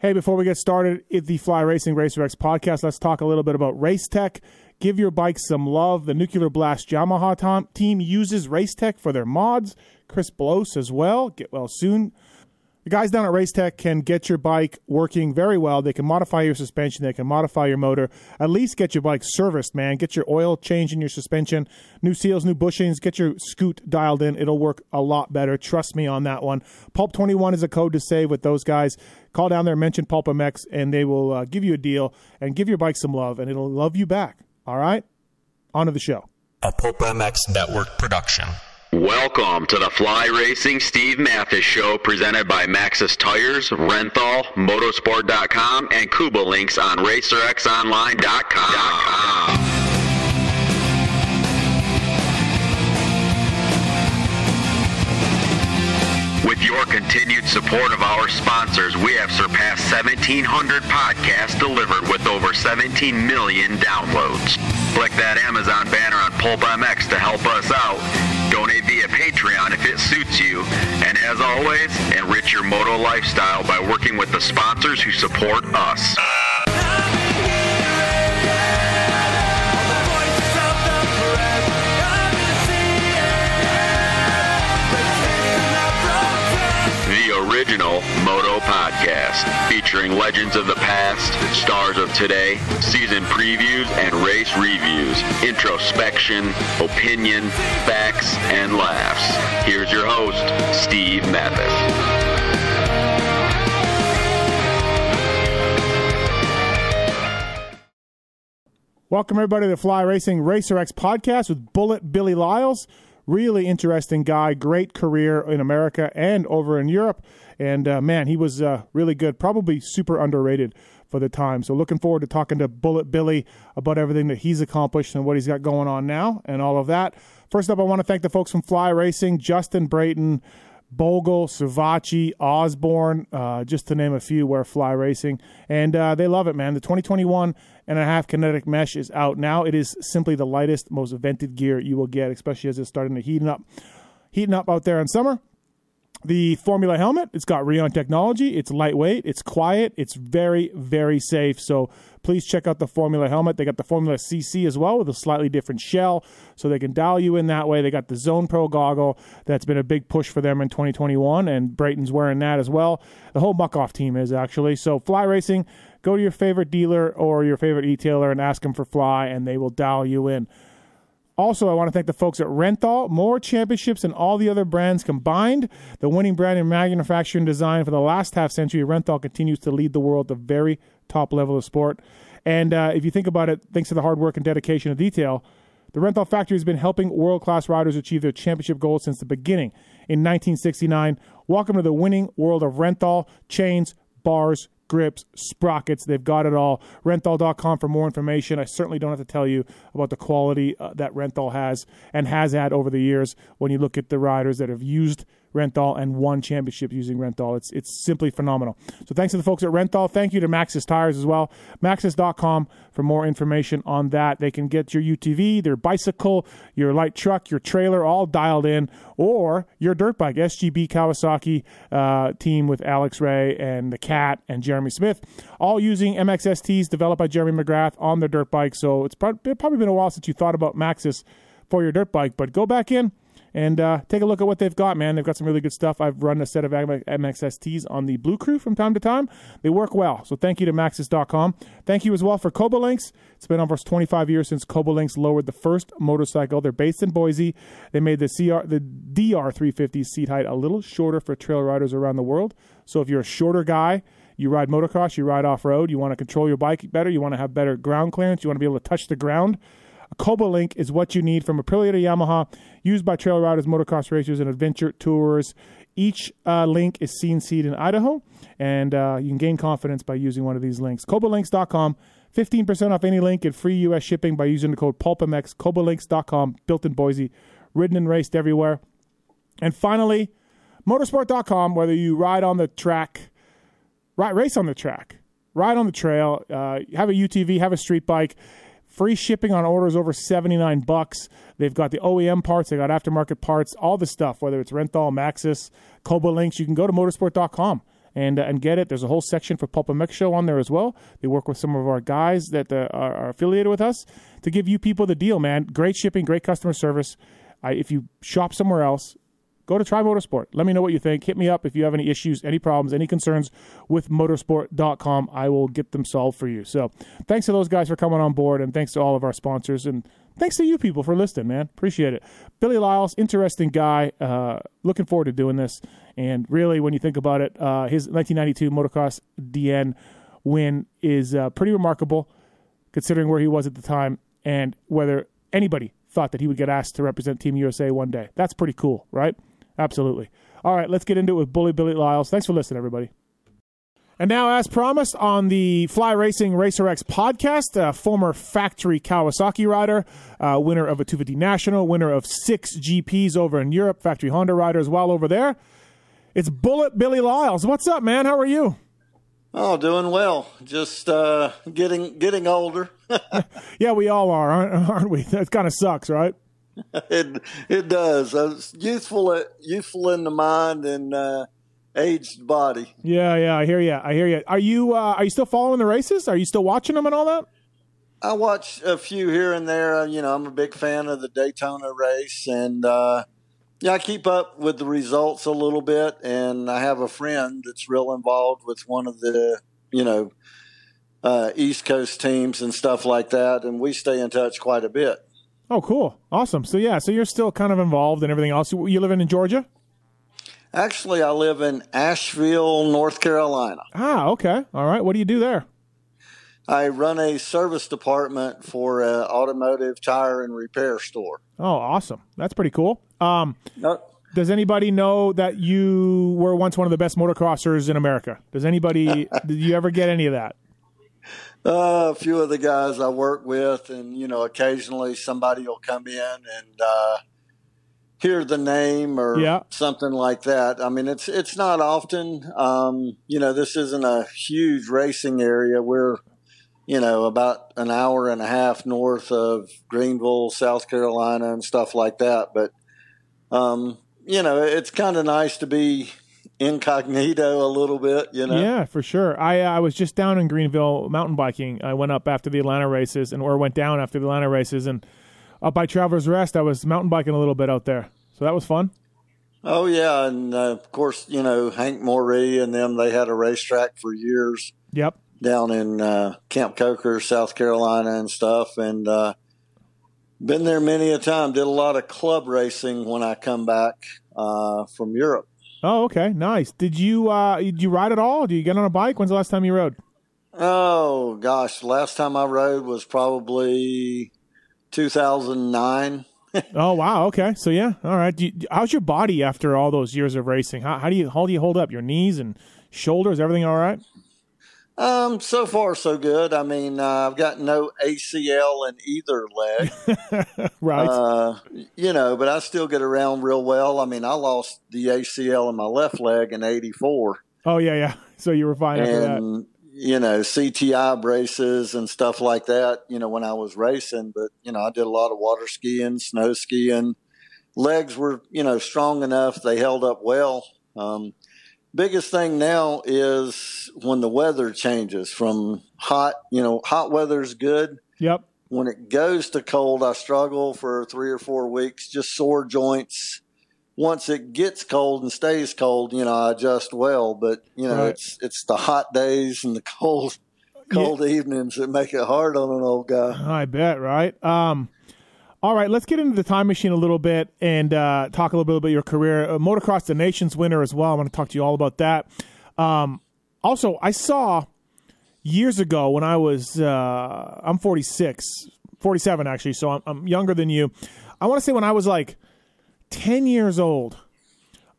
Hey, before we get started at the Fly Racing Racer X podcast, let's talk a little bit about Race Tech. Give your bike some love. The Nuclear Blast Yamaha team uses Race Tech for their mods. Chris Blose as well. Get well soon. The guys down at Race Tech can get your bike working very well. They can modify your suspension. They can modify your motor. At least get your bike serviced, man. Get your oil change in your suspension, new seals, new bushings. Get your scoot dialed in. It'll work a lot better. Trust me on that one. Pulp21 is a code to save with those guys. Call down there, mention PulpMX, and they will uh, give you a deal and give your bike some love, and it'll love you back. All right? On to the show. A Pulp MX Network production. Welcome to the Fly Racing Steve Matthes Show presented by Maxxis Tires, Renthal, MotoSport.com, and Kouba Links on RacerXOnline.com. With your continued support of our sponsors, we have surpassed 1,700 podcasts delivered with over 17 million downloads. Click that Amazon banner on Pulp MX to help us out. Donate via Patreon if it suits you. And as always, enrich your moto lifestyle by working with the sponsors who support us. The original Moto Podcast, featuring legends of the past, stars of today, season previews and race reviews, introspection, opinion, facts, and laughs. Here's your host, Steve Matthes. Welcome, everybody, to the Fly Racing Racer X podcast with Bullet Billy Liles. Really interesting guy, great career in America and over in Europe. And uh, man, he was uh, really good, probably super underrated for the time. So, looking forward to talking to Bullet Billy about everything that he's accomplished and what he's got going on now and all of that. First up, I want to thank the folks from Fly Racing, Justin Brayton, Bogle, Savatgy, Osborne, uh, just to name a few, wear Fly Racing. And uh, they love it, man. The 2021 and a half kinetic mesh is out now. It is simply the lightest, most vented gear you will get, especially as it's starting to heating up, heating up out there in summer. The Formula helmet, it's got Rheon technology. It's lightweight, it's quiet, it's very, very safe. So please check out the Formula helmet. They got the Formula CC as well with a slightly different shell, so they can dial you in that way. They got the Zone Pro goggle that's been a big push for them in 2021, and Brayton's wearing that as well. The whole Muc-Off team is actually. So Fly Racing, go to your favorite dealer or your favorite e-tailer and ask them for Fly, and they will dial you in. Also, I want to thank the folks at Renthal. More championships than all the other brands combined. The winning brand in manufacturing design for the last half century, Renthal continues to lead the world at the very top level of sport. And uh, if you think about it, thanks to the hard work and dedication of detail, the Renthal factory has been helping world class riders achieve their championship goals since the beginning in 1969. Welcome to the winning world of Renthal chains, bars, grips, sprockets. They've got it all. Renthal.com for more information. I certainly don't have to tell you about the quality uh, that Renthal has and has had over the years when you look at the riders that have used Renthal and won championships using Renthal. It's it's simply phenomenal. So thanks to the folks at Renthal. Thank you to Maxxis Tires as well. Maxxis.com for more information on that. They can get your UTV, their bicycle, your light truck, your trailer all dialed in, or your dirt bike. SGB Kawasaki uh, team with Alex Ray and the Cat and Jeremy Smith, all using MXSTs developed by Jeremy McGrath on their dirt bike. So it's probably been a while since you thought about Maxxis for your dirt bike, but go back in and uh, take a look at what they've got, man. They've got some really good stuff. I've run a set of MXSTs on the Blue Crew from time to time. They work well. So thank you to Maxxis.com. Thank you as well for Koubalinks. It's been almost 25 years since Koubalinks lowered the first motorcycle. They're based in Boise. They made the CR, the DR350 seat height a little shorter for trail riders around the world. So if you're a shorter guy, you ride motocross, you ride off road, you want to control your bike better, you want to have better ground clearance, you want to be able to touch the ground. A Koubalink is what you need from Aprilia to Yamaha, used by trail riders, motocross racers, and adventure tours. Each uh, link is seen seed in Idaho, and uh, you can gain confidence by using one of these links. Koubalinks.com, 15% off any link and free U.S. shipping by using the code PulpMX. Koubalinks.com, built in Boise, ridden and raced everywhere. And finally, motosport.com, whether you ride on the track, ride, race on the track, ride on the trail, uh, have a UTV, have a street bike, free shipping on orders over 79 bucks. They've got the OEM parts, they got aftermarket parts, all the stuff, whether it's Renthal, Maxxis, Kouba Links. You can go to motosport.com and uh, and get it. There's a whole section for PulpMX Show on there as well. They work with some of our guys that uh, are, are affiliated with us to give you people the deal, man. Great shipping, great customer service. If you shop somewhere else, go to Tri MotoSport. Let me know what you think. Hit me up if you have any issues, any problems, any concerns with motosport.com. I will get them solved for you. So thanks to those guys for coming on board, and thanks to all of our sponsors, and thanks to you people for listening, man. Appreciate it. Billy Liles, interesting guy. Uh, looking forward to doing this. And really, when you think about it, uh, his 1992 motocross DN win is uh, pretty remarkable considering where he was at the time and whether anybody thought that he would get asked to represent Team USA one day. That's pretty cool, right? Absolutely. All right, let's get into it with Bully Billy Liles. Thanks for listening, everybody. And now, as promised on the Fly Racing Racer X podcast, uh, former factory Kawasaki rider, uh, winner of a 250 National, winner of six GPs over in Europe, factory Honda rider as well over there. It's Bullet Billy Liles. What's up, man? How are you? Oh, doing well. Just uh, getting getting older. yeah, we all are, aren't, aren't we? That kind of sucks, right? it it does. I was youthful, youthful in the mind and uh, aged body. Yeah, yeah, I hear you. I hear you. Are you uh, are you still following the races? Are you still watching them and all that? I watch a few here and there. You know, I'm a big fan of the Daytona race, and uh, yeah, I keep up with the results a little bit. And I have a friend that's real involved with one of the, you know, uh, East Coast teams and stuff like that, and we stay in touch quite a bit. Oh, cool, awesome. So yeah, so you're still kind of involved in everything else. You living in Georgia? Actually, I live in Asheville, North Carolina. Ah, okay, all right. What do you do there? I run a service department for an automotive tire and repair store. Oh, awesome! That's pretty cool. Um, Does anybody know that you were once one of the best motocrossers in America? Does anybody? did you ever get any of that? Uh, a few of the guys I work with, and you know, occasionally somebody will come in and uh, hear the name or yeah. something like that. I mean, it's it's not often. Um, you know, this isn't a huge racing area. We're you know about an hour and a half north of Greenville, South Carolina, and stuff like that. But um, you know, it's kind of nice to be incognito a little bit, you know. Yeah, for sure. I uh, I was just down in Greenville mountain biking. I went up after the Atlanta races, and or went down after the Atlanta races, and up by Travelers Rest, I was mountain biking a little bit out there. So that was fun. Oh yeah, and uh, of course, you know Hank Moree and them. They had a racetrack for years. Yep. Down in uh, Camp Coker, South Carolina, and stuff, and uh, been there many a time. Did a lot of club racing when I come back uh, from Europe. Oh, okay, nice. Did you uh, did you ride at all? Did you get on a bike? When's the last time you rode? Oh gosh, last time I rode was probably 2009. oh wow, okay. So yeah, all right. You, how's your body after all those years of racing? How, how do you how do you hold up? Your knees and shoulders, everything all right? Um, so far so good. I mean, uh, I've got no ACL in either leg. right. Uh, you know, but I still get around real well. I mean, I lost the ACL in my left leg in '84. Oh yeah, yeah. So you were fine after and, You know, CTI braces and stuff like that. You know, when I was racing, but you know, I did a lot of water skiing, snow skiing. Legs were, you know, strong enough; they held up well. Um, biggest thing now is when the weather changes from hot, you know, hot weather's good. Yep. When it goes to cold, I struggle for three or four weeks, just sore joints. Once it gets cold and stays cold, you know, I adjust well. But you know, Right. it's it's the hot days and the cold cold evenings that make it hard on an old guy. I bet, right? Um, all right, let's get into the time machine a little bit and uh, talk a little bit about your career. Uh, Motocross the Nations winner as well. I want to talk to you all about that. Um, also, I saw years ago when I was, uh, I'm 46, 47 actually, so I'm, I'm younger than you. I want to say when I was like 10 years old,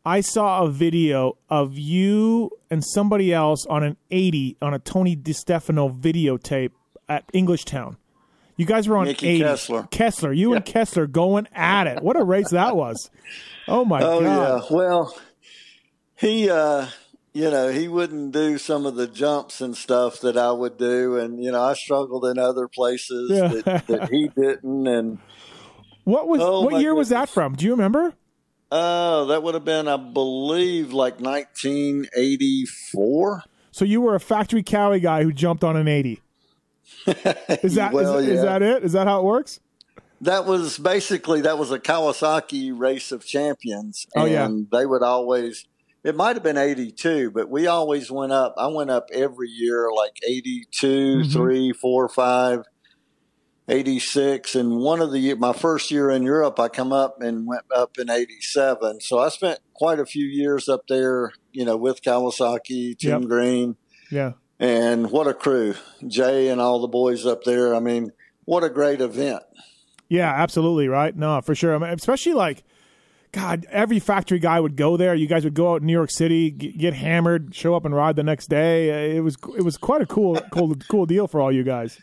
I saw a video of you and somebody else on an 80 on a Tony DiStefano videotape at Englishtown. You guys were on Mickey 80. Kessler. Kessler, you and Kessler going at it. What a race that was. Oh my Oh god. yeah. Well, he uh you know, he wouldn't do some of the jumps and stuff that I would do and you know, I struggled in other places Yeah. that, that he didn't and What was Oh, what year was that from? Do you remember? Oh, that would have been, I believe, like 1984. So you were a factory Kawi guy who jumped on an 80. Is that Well, is, is that it? Is that how it works? That was basically that was a Kawasaki race of champions. Oh, yeah. they would always. It might have been eighty two, but we always went up. I went up every year, like 82, Mhm. three, four, five, 86. and one of the my first year in Europe, I come up and went up in eighty seven. So I spent quite a few years up there, you know, with Kawasaki, Tim Yep. Green, Yeah. And what a crew, Jay and all the boys up there. I mean, what a great event. Yeah, absolutely, right? No, for sure. I mean, especially like, God, every factory guy would go there. You guys would go out in New York City, get hammered, show up and ride the next day. It was it was quite a cool cool cool deal for all you guys.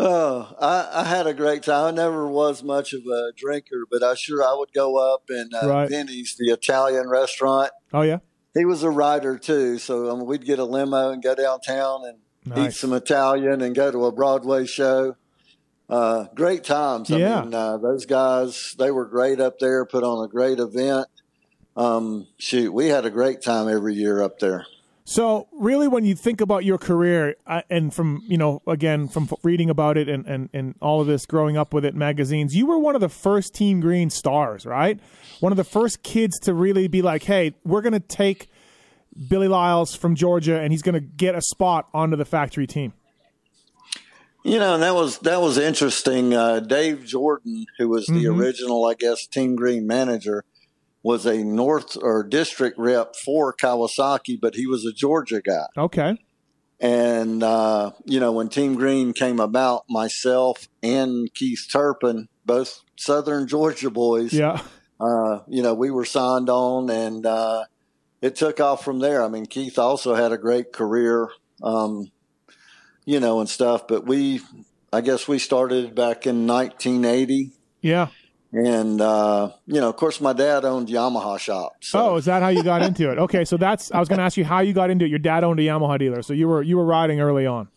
Oh, I, I had a great time. I never was much of a drinker, but I sure I would go up and uh, Right. Vinny's, the Italian restaurant. Oh yeah, He was a rider too, so um, we'd get a limo and go downtown and eat some Italian and go to a Broadway show. Uh, great times. I Yeah. mean, uh, those guys they were great up there. Put on a great event. Um, shoot, we had a great time every year up there. So really, when you think about your career, uh, and from you know, again, from f- reading about it and, and and all of this, growing up with it, magazines, you were one of the first Team Green stars, right? One of the first kids to really be like, "Hey, we're going to take Billy Liles from Georgia, and he's going to get a spot onto the factory team." You know, and that was that was interesting. Uh, Dave Jordan, who was the Mhm. original, I guess, Team Green manager, was a North or district rep for Kawasaki, but he was a Georgia guy. Okay, And uh, you know, when Team Green came about, myself and Keith Turpin, both Southern Georgia boys, yeah, uh, you know, we were signed on, and uh, it took off from there. I mean, Keith also had a great career, um, you know, and stuff. But we, I guess, we started back in 1980, yeah. and uh, you know, of course, my dad owned Yamaha shop. So, Oh, is that how you got into it? Okay, so that's I was going to ask you how you got into it. Your dad owned a Yamaha dealer, so you were you were riding early on.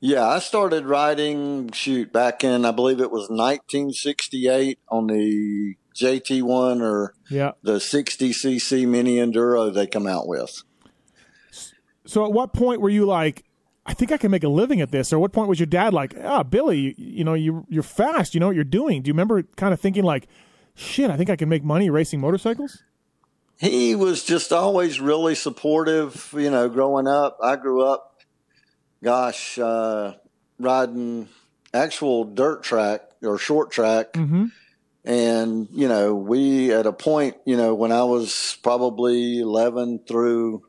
yeah, I started riding shoot back in, I believe it was 1968 on the JT1 or Yeah. the 60cc mini enduro they come out with. So at what point were you like, I think I can make a living at this? Or what point was your dad like, ah, Billy, you, you know, you you're fast, you know what you're doing? Do you remember kind of thinking like, shit, I think I can make money racing motorcycles? he was just always really supportive. You know, growing up, I grew up, gosh, uh, riding actual dirt track or short track. Mm-hmm. And, you know, we at a point, you know, when I was probably 11 through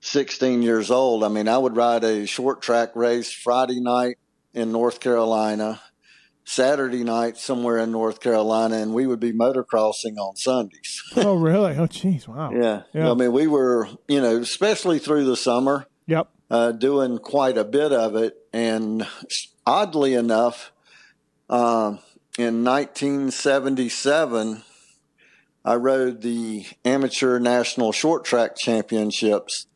16 years old, I mean, I would ride a short track race Friday night in North Carolina, Saturday night somewhere in North Carolina, and we would be motocrossing on Sundays. Oh, really? Oh, jeez, wow. Yeah. Yeah. I mean, we were, you know, especially through the summer, Yep. uh, doing quite a bit of it. And oddly enough, um, in 1977, I rode the Amateur National Short Track Championships,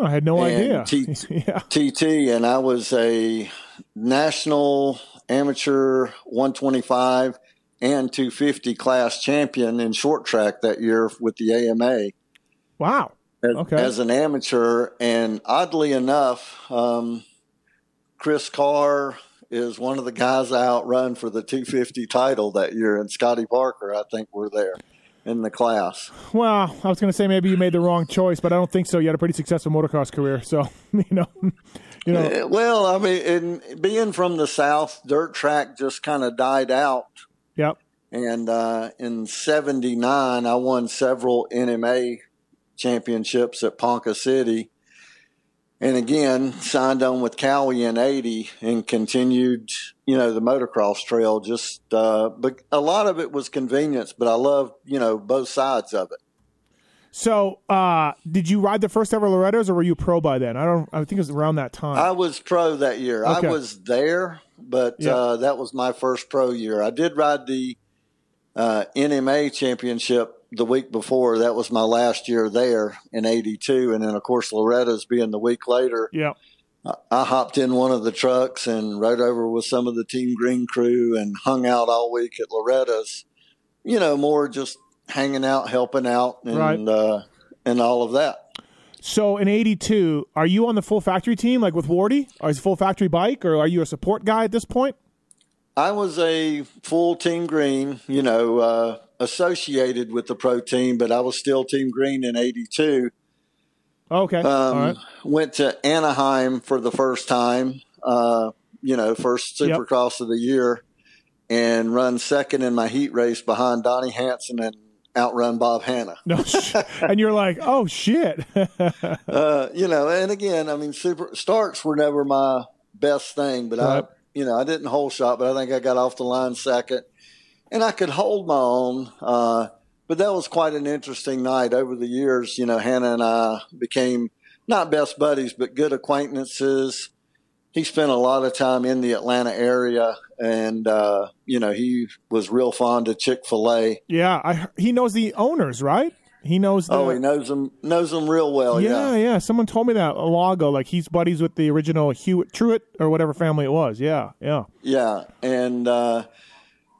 Oh, I had no idea. T- yeah. TT, and I was a national amateur 125 and 250 class champion in short track that year with the AMA Wow. as, Okay. as an amateur. And oddly enough, um, Chris Carr is one of the guys I outrun for the 250 title that year, and Scotty Parker, I think, were there in the class. Well, I was going to say maybe you made the wrong choice, but I don't think so. You had a pretty successful motocross career, so you know, you know, Well, I mean, in, being from the South, dirt track just kind of died out. yep. And uh, in '79, I won several NMA championships at Ponca City. And again, signed on with Kawi in '80 and continued, you know, the motocross trail. Just, uh, but a lot of it was convenience, but I love, you know, both sides of it. So, uh, did you ride the first ever Lorettos, or were you pro by then? I don't. I think it was around that time. I was pro that year. Okay. I was there, but Yeah. uh, that was my first pro year. I did ride the uh, NMA championship the week before. That was my last year there in '82, and then of course Loretta's being the week later. yeah. I- I hopped in one of the trucks and rode over with some of the Team Green crew and hung out all week at Loretta's. You know, more just hanging out, helping out, and Right. uh, and all of that. So in '82, are you on the full factory team, like with Wardy? Or is it full factory bike, or are you a support guy at this point? I was a full team green, you know, uh, associated with the pro team, but I was still team green in '82. Okay, Um, all right. Went to Anaheim for the first time, uh, you know, first Yep. Supercross of the year, and run second in my heat race behind Donnie Hansen and outrun Bob Hannah. No, and you're like, oh shit. Uh, you know, and again, I mean, super starts were never my best thing, but Right. I, you know, I didn't hold shot, but I think I got off the line second, and I could hold my own. Uh, but that was quite an interesting night. Over the years, you know, Hannah and I became not best buddies, but good acquaintances. He spent a lot of time in the Atlanta area, and uh, you know, he was real fond of Chick Fil A. yeah, I, he- knows the owners, right? He knows. The, Oh, he knows them, knows them real well. yeah, yeah. Someone told me that a while ago. Like he's buddies with the original Hewitt Truitt or whatever family it was. Yeah, yeah. Yeah, and uh,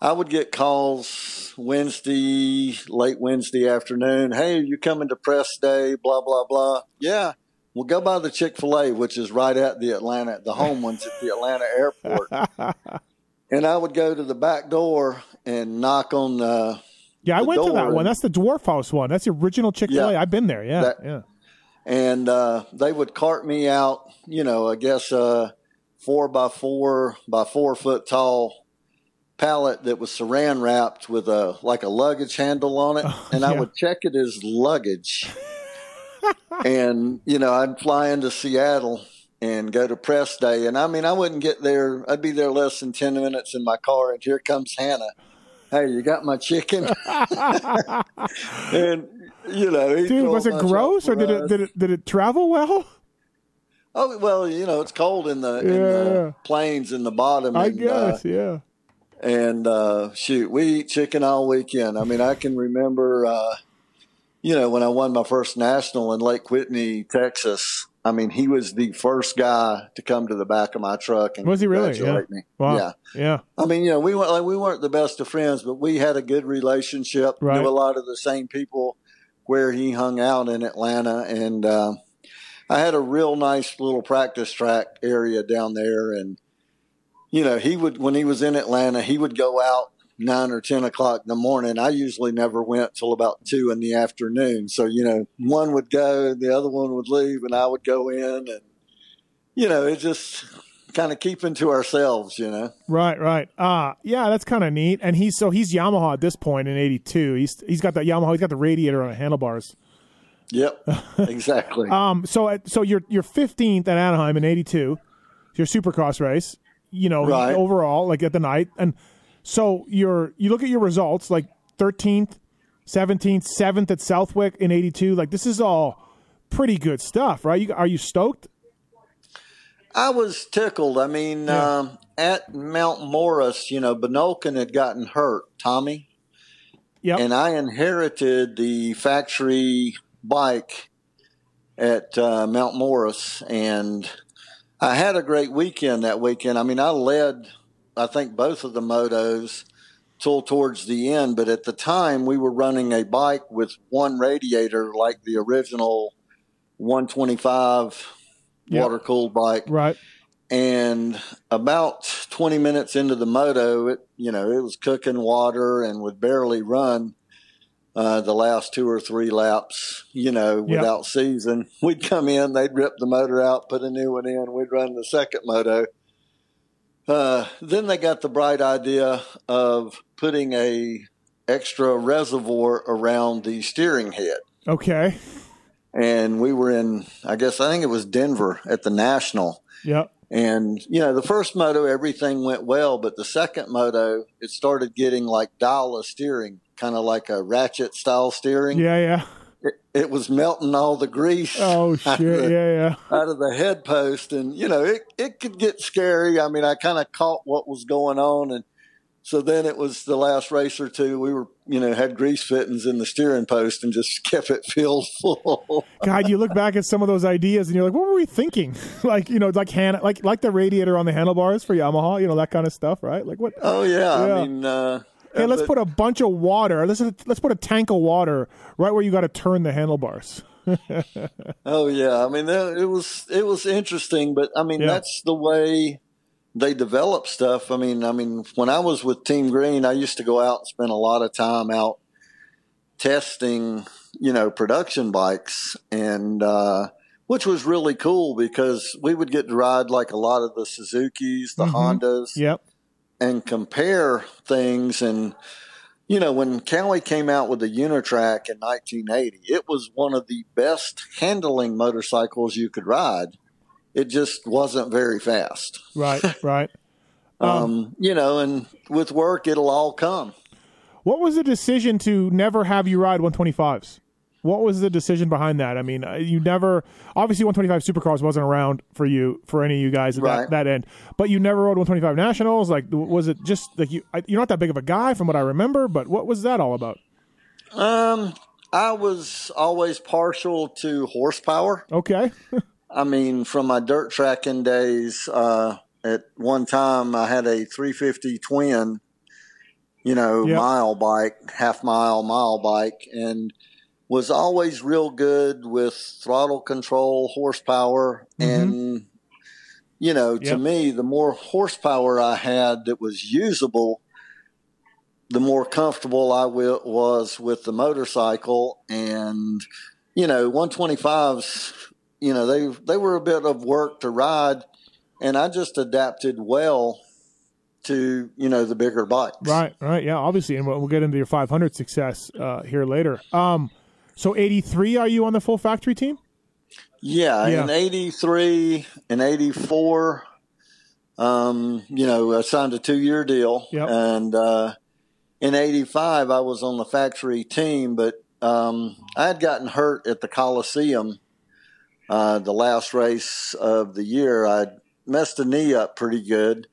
I would get calls Wednesday, late Wednesday afternoon. Hey, you coming to press day? Blah blah blah. Yeah, we'll go by the Chick Fil A, which is right at the Atlanta, the home ones at the Atlanta airport. and I would go to the back door and knock on the. Yeah, I The went to that one. That's the Dwarf House one. That's the original Chick Fil A. Yeah. I've been there. Yeah, That- yeah. and uh, they would cart me out. You know, I guess uh, four by four by four foot tall pallet that was saran wrapped with a like a luggage handle on it, and I would check it as luggage. and you know, I'd fly into Seattle and go to press day, and I mean, I wouldn't get there. I'd be there less than ten minutes in my car, and here comes Hannah. Hey, you got my chicken? and you know, Dude, was it gross or did it did it did it travel well? Oh well, you know it's cold in the, in the plains in the bottom. I and, guess. Uh, yeah. And uh, shoot, we eat chicken all weekend. I mean, I can remember, uh, you know, when I won my first national in Lake Whitney, Texas. I mean, he was the first guy to come to the back of my truck and Was he really? Yeah. me. Wow. Yeah. Yeah. I mean, you know, we weren't like we weren't the best of friends, but we had a good relationship. Right. Knew a lot of the same people where he hung out in Atlanta, and uh, I had a real nice little practice track area down there. And you know, he would when he was in Atlanta, he would go out nine or ten o'clock in the morning. I usually never went till about two in the afternoon. So you know, one would go, and the other one would leave, and I would go in, and you know, it just kind of keeping to ourselves, you know. Right, right. Uh yeah, that's kind of neat. And he's so he's Yamaha at this point in '82. He's he's got that Yamaha. He's got the radiator on the handlebars. Yep, exactly. Um, so at, so you're you're 15th at Anaheim in '82. Your Supercross race. You know, Right. overall, like at the night, and so you're you look at your results, like 13th, 17th, 7th at Southwick in '82. Like this is all pretty good stuff, right? You, are you stoked? I was tickled. I mean, Yeah. um, at Mount Morris, you know, Benolkin had gotten hurt, Tommy, Yep. and I inherited the factory bike at uh, Mount Morris, and I had a great weekend that weekend. I mean, I led, I think, both of the motos till towards the end, but at the time we were running a bike with one radiator, like the original 125 Yep. water cooled bike right. and about 20 minutes into the moto it you know it was cooking water and would barely run uh, the last two or three laps you know without season. We'd come in they'd rip the motor out put a new one in we'd run the second moto. Uh, then they got the bright idea of putting a extra reservoir around the steering head. Okay. and we were in i guess i think it was denver at the national. Yep. And, you know, the first moto, everything went well, but the second moto, it started getting like dial of steering, kind of like a ratchet style steering. Yeah. Yeah. It, it was melting all the grease Oh out, shit. of the, Yeah. Yeah. out of the head post. And, you know, it, it could get scary. I mean, I kind of caught what was going on. And so then it was the last race or two. We were, you know, had grease fittings in the steering post and just kept it filled full. God, you look back at some of those ideas and you're like, what were we thinking? like, you know, like Han- like like the radiator on the handlebars for Yamaha, you know, that kind of stuff, right? Like what? Oh yeah, Yeah. I mean, uh, Hey, let's but- put a bunch of water. Let's let's put a tank of water right where you got to turn the handlebars. Oh yeah, I mean it was it was interesting, but I mean Yeah. that's the way they develop stuff. I mean, I mean when I was with Team Green, I used to go out and spend a lot of time out testing, you know, production bikes, and uh, which was really cool because we would get to ride like a lot of the Suzuki's, the Hondas, Yep. and compare things and you know when Kawi came out with the Uni-Trak in 1980 it was one of the best handling motorcycles you could ride it just wasn't very fast Right. Right. um, you know and with work it'll all come What was the decision to never have you ride 125s? What was the decision behind that? I mean, uh, you never obviously 125 Supercross wasn't around for you for any of you guys at that, Right. that end, but you never rode 125 Nationals. Like, was it just like you? You're not that big of a guy, from what I remember. But what was that all about? um, I was always partial to horsepower Okay, I mean, from my dirt tracking days, uh, at one time I had a 350 twin, you know, Yep. mile bike, half mile, mile bike, and was always real good with throttle control, horsepower, and, you know, to Yep. me, the more horsepower I had that was usable, the more comfortable I was with the motorcycle. And, you know, 125s, you know, they, they were a bit of work to ride. And I just adapted well to, you know, the bigger bikes. right, right, yeah, obviously, and we'll, we'll get into your 500 success uh, here later. Um, so 83, are you on the full factory team? Yeah, Yeah. in '83 and '84, um, you know, I signed a two-year deal, Yep. and uh, in '85 I was on the factory team, but um, I had gotten hurt at the Coliseum, uh, the last race of the year. I messed a knee up pretty good,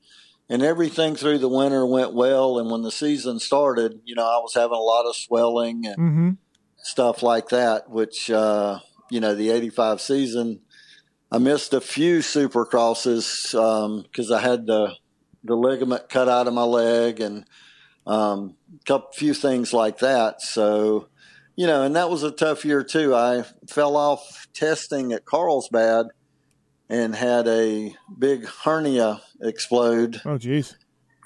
and everything through the winter went well. And when the season started, you know, I was having a lot of swelling and Mm-hmm. stuff like that, which, uh, you know, the 85 season, I missed a few supercrosses because I had the, the ligament cut out of my leg and um, a couple, few things like that. So, you know, and that was a tough year too. I fell off testing at Carlsbad and had a big hernia explode Oh, geez,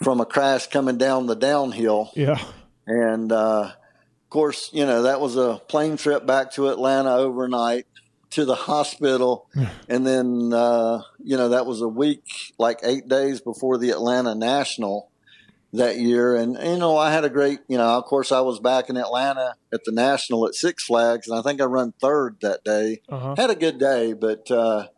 from a crash coming down the downhill. yeah, And uh, of course, you know, that was a plane trip back to Atlanta overnight to the hospital. and then, uh, you know, that was a week, like eight days before the Atlanta National that year. And, you know, I had a great, you know, of course, I was back in Atlanta at the National at Six Flags, and I think I run third that day. uh-huh. Had a good day, but, uh,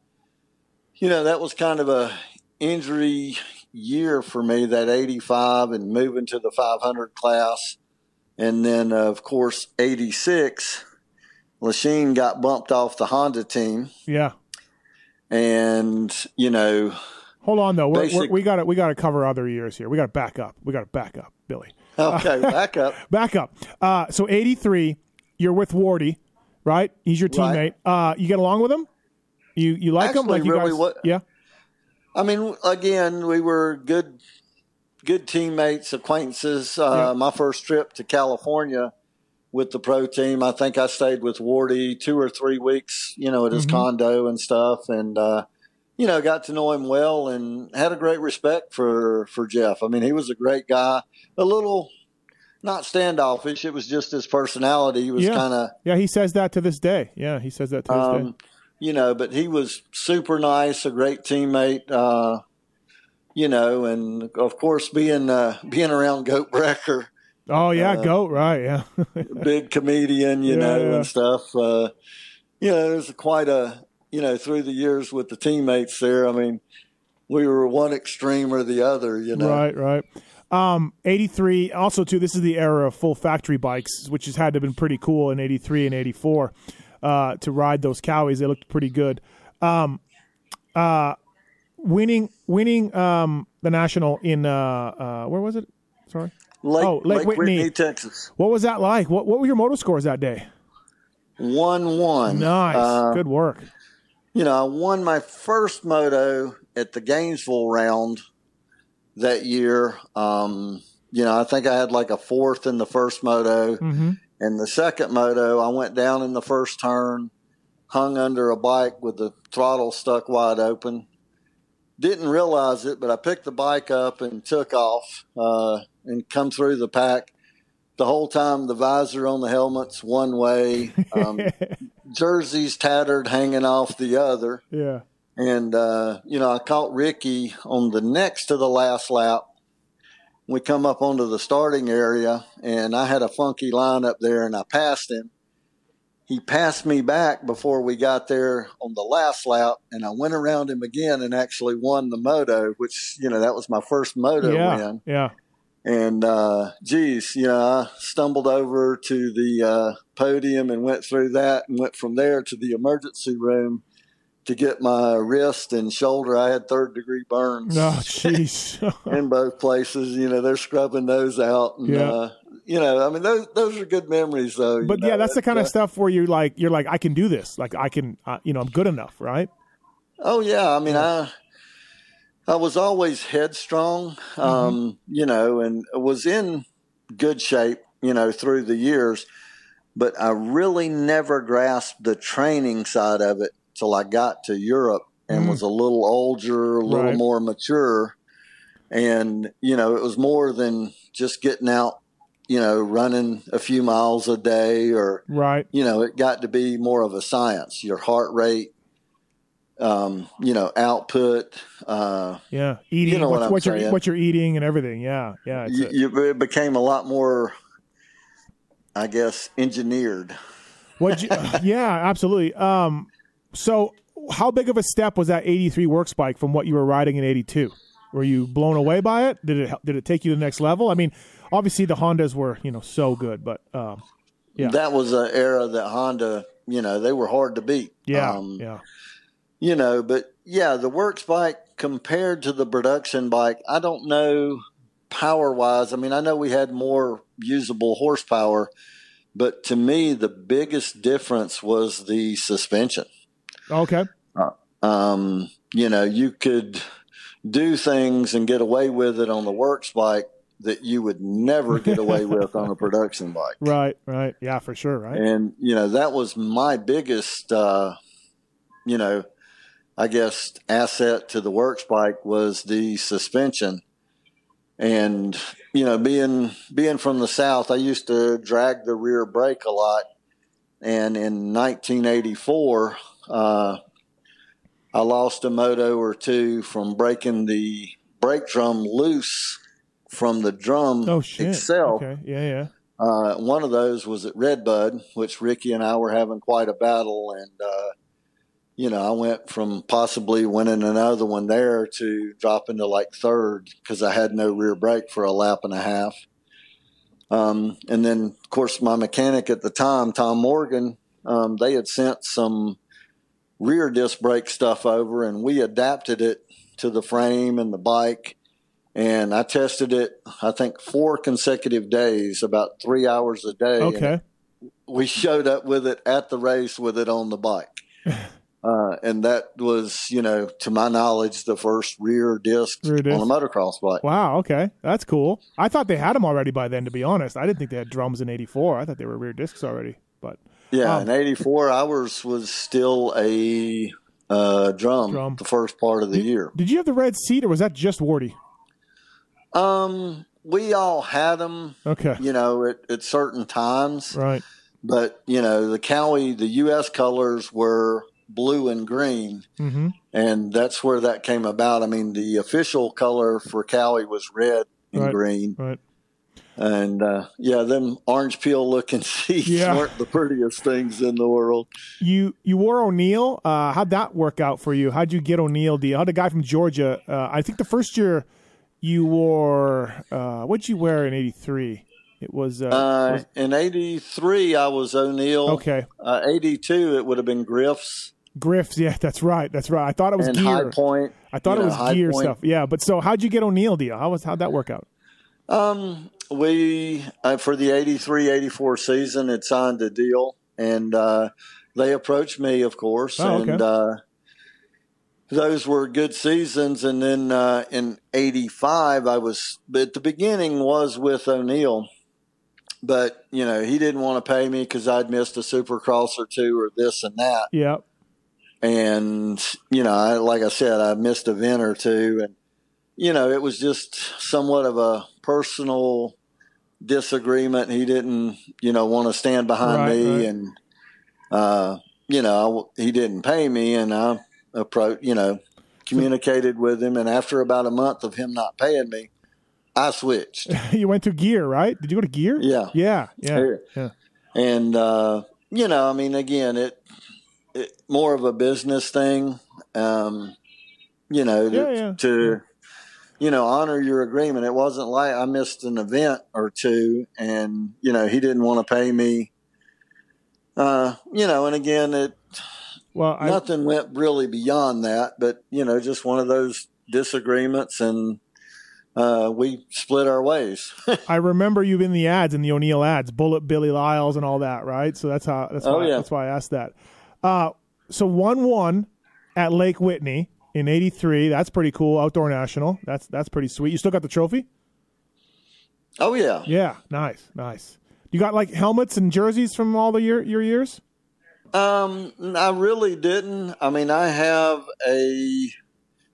you know, that was kind of a injury year for me, that 85 and moving to the 500 class. And then, uh, of course, 86, Lechien got bumped off the Honda team. yeah. And, you know, Hold on though, we're, we're, we got to we got to cover other years here. We got to back up. We got to back up, Billy. okay, back up. Back up. Uh, so 83, you're with Wardy, right? He's your teammate. Right. Uh, you get along with him? You you like him? Like you really guys? what- yeah. I mean, again, we were good, good teammates, acquaintances. Uh, Yeah. My first trip to California with the pro team, I think I stayed with Wardy two or three weeks, you know, at his Mhm. condo and stuff, and uh, you know, got to know him well and had a great respect for for Jeff. I mean, he was a great guy. A little not standoffish; it was just his personality. He was Yeah. kind of Yeah, he says that to this day. Yeah, he says that to this day. um, you know, but he was super nice, a great teammate. Uh, you know, and of course, being uh, being around Goat Breker, Oh yeah, uh, goat, right? Yeah. big comedian, you Yeah, know, yeah. and stuff. Uh, you know, it was quite a you know through the years with the teammates there. I mean, we were one extreme or the other. You know, Right, right. Um, 83, also, too, this is the era of full factory bikes, which has had to have been pretty cool in 83 and 84 uh, to ride those Kawis. They looked pretty good. Um, uh, winning winning um, the national in, uh, uh, where was it? Sorry. Lake, Oh, Lake Lake, Whitney. Whitney. Texas, What was that like? What, what were your moto scores that day? one one. Nice. Uh, good work. You know, I won my first moto at the Gainesville round that year. Um, you know, I think I had like a fourth in the first moto. Mm-hmm. And the second moto, I went down in the first turn, hung under a bike with the throttle stuck wide open. Didn't realize it, but I picked the bike up and took off uh, and come through the pack. The whole time, the visor on the helmet's one way, um, jerseys tattered, hanging off the other. Yeah. And, uh, you know, I caught Ricky on the next to the last lap. We come up onto the starting area, and I had a funky line up there, and I passed him. He passed me back before we got there on the last lap, and I went around him again and actually won the moto, which, you know, that was my first moto yeah. win. Yeah. And, uh, geez, you know, I stumbled over to the uh, podium and went through that and went from there to the emergency room to get my wrist and shoulder. I had third degree burns Oh, jeez. in both places. You know, they're scrubbing those out. And, Yeah. uh, you know, I mean, those those are good memories, though. you but yeah, know, that's the kind of uh, stuff where you're like, you're like, I can do this. Like, I can, uh, you know, I'm good enough, right? Oh yeah, I mean, I I was always headstrong, um, you know, and was in good shape, you know, through the years. But I really never grasped the training side of it till I got to Europe and Mm. was a little older, a little Right. more mature, and you know, it was more than just getting out, you know, running a few miles a day or Right. you know, it got to be more of a science. Your heart rate, um, you know, output. Uh, Yeah. Eating, You know what, what what you're, what you're eating and everything. Yeah. Yeah. You, a- you it became a lot more, I guess, engineered. What? You, yeah, absolutely. Um, so how big of a step was that 83 work bike from what you were riding in 82? Were you blown away by it? Did it did it take you to the next level? I mean, obviously the Hondas were you know so good, but um, Yeah. That was an era that Honda, you know, they were hard to beat. yeah, Um, yeah, you know, but yeah, the works bike compared to the production bike, I don't know power wise. I mean, I know we had more usable horsepower, but to me, the biggest difference was the suspension. okay, Um, you know, you could do things and get away with it on the works bike that you would never get away with on a production bike. right, right, yeah, for sure, right, And, you know, that was my biggest, uh, you know, I guess asset to the works bike was the suspension. And, you know, being, being from the South, I used to drag the rear brake a lot. And in 1984, uh, I lost a moto or two from breaking the brake drum loose from the drum oh shit, itself. okay, yeah, yeah, Uh, one of those was at Redbud, which Ricky and I were having quite a battle. And, uh, you know, I went from possibly winning another one there to dropping to like third because I had no rear brake for a lap and a half. Um, and then, of course, my mechanic at the time, Tom Morgan, um, they had sent some rear disc brake stuff over and we adapted it to the frame and the bike. And I tested it, I think, four consecutive days, about three hours a day. okay, we showed up with it at the race with it on the bike. Uh, and that was, you know, to my knowledge, the first rear disc, Rear disc. on a motocross bike. wow, okay, that's cool. I thought they had them already by then. To be honest, I didn't think they had drums in '84. I thought they were rear discs already, but Yeah, Um, in '84, ours was still a uh, drum, Drum. the first part of the did, year. did you have the red seat or was that just Wardy? Um, we all had them, Okay, you know, at, at certain times, right, but you know, the Kawi, the U.S. colors were blue and green. mm-hmm. and that's where that came about. I mean, the official color for Kawi was red and Right. green, right. and uh, yeah, them orange peel looking seats Yeah. weren't the prettiest things in the world. You you wore O'Neill. Uh, how'd that work out for you? How'd you get O'Neill? How'd a guy from Georgia? Uh, I think the first year you wore uh, what'd you wear in '83? It was, uh, Uh, was- in '83, I was O'Neill. okay. Uh, '82, it would have been Griff's Griff's, yeah, that's right, that's right. I thought it was and gear. High Point. I thought it know, was gear Point. stuff. Yeah, but so how'd you get O'Neill deal? How was how'd that work out? Um, we uh, for the 83, 84 season had signed a deal, and uh, they approached me, of course, Oh, okay. and uh, those were good seasons. And then uh, in '85, I was at the beginning was with O'Neill, but you know he didn't want to pay me because I'd missed a Supercross or two or this and that. Yeah. And you know, I, like I said, I missed a event or two, and you know, it was just somewhat of a personal disagreement. He didn't, you know, want to stand behind Right, me, right. and uh, you know, I, he didn't pay me, and I approached, you know, communicated with him, and after about a month of him not paying me, I switched. you went to gear, right? Did you go to gear? Yeah. Yeah. Yeah. Yeah. and uh, you know, I mean, again, it, it more of a business thing. Um, you know, to, Yeah, yeah. to you know honor your agreement. It wasn't like I missed an event or two, and you know he didn't want to pay me. Uh, you know, and again, it Well, I, nothing went really beyond that, but you know, just one of those disagreements, and uh, we split our ways. I remember you in the ads in the O'Neill ads, Bullet Billy Liles and all that, right? So that's how that's Oh, why yeah. that's why I asked that. Uh, so one one at Lake Whitney in '83. That's pretty cool. Outdoor National. That's that's pretty sweet. You still got the trophy? oh yeah, Yeah, nice, nice. You got like helmets and jerseys from all the year your years? Um, I really didn't. I mean, I have a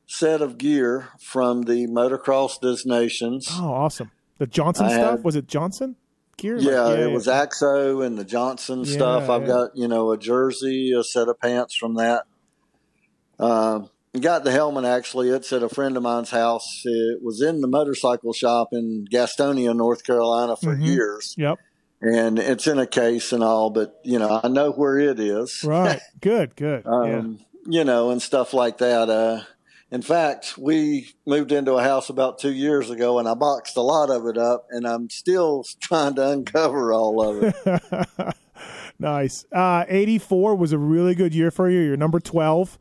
set of gear from the Motocross Des Nations. Oh, awesome. The Johnson I stuff was it Johnson gear? yeah, Like, it was AXO and the Johnson Yeah, stuff. I've yeah. got you know a jersey, a set of pants from that. Um, got the helmet actually. It's at a friend of mine's house. It was in the motorcycle shop in Gastonia, North Carolina, for Mhm. years, Yep. and it's in a case and all. But you know, I know where it is. Right. good. Good. yeah. um, you know, and stuff like that. Uh, in fact, we moved into a house about two years ago, and I boxed a lot of it up, and I'm still trying to uncover all of it. nice. Uh, 84 was a really good year for you. You're number 12.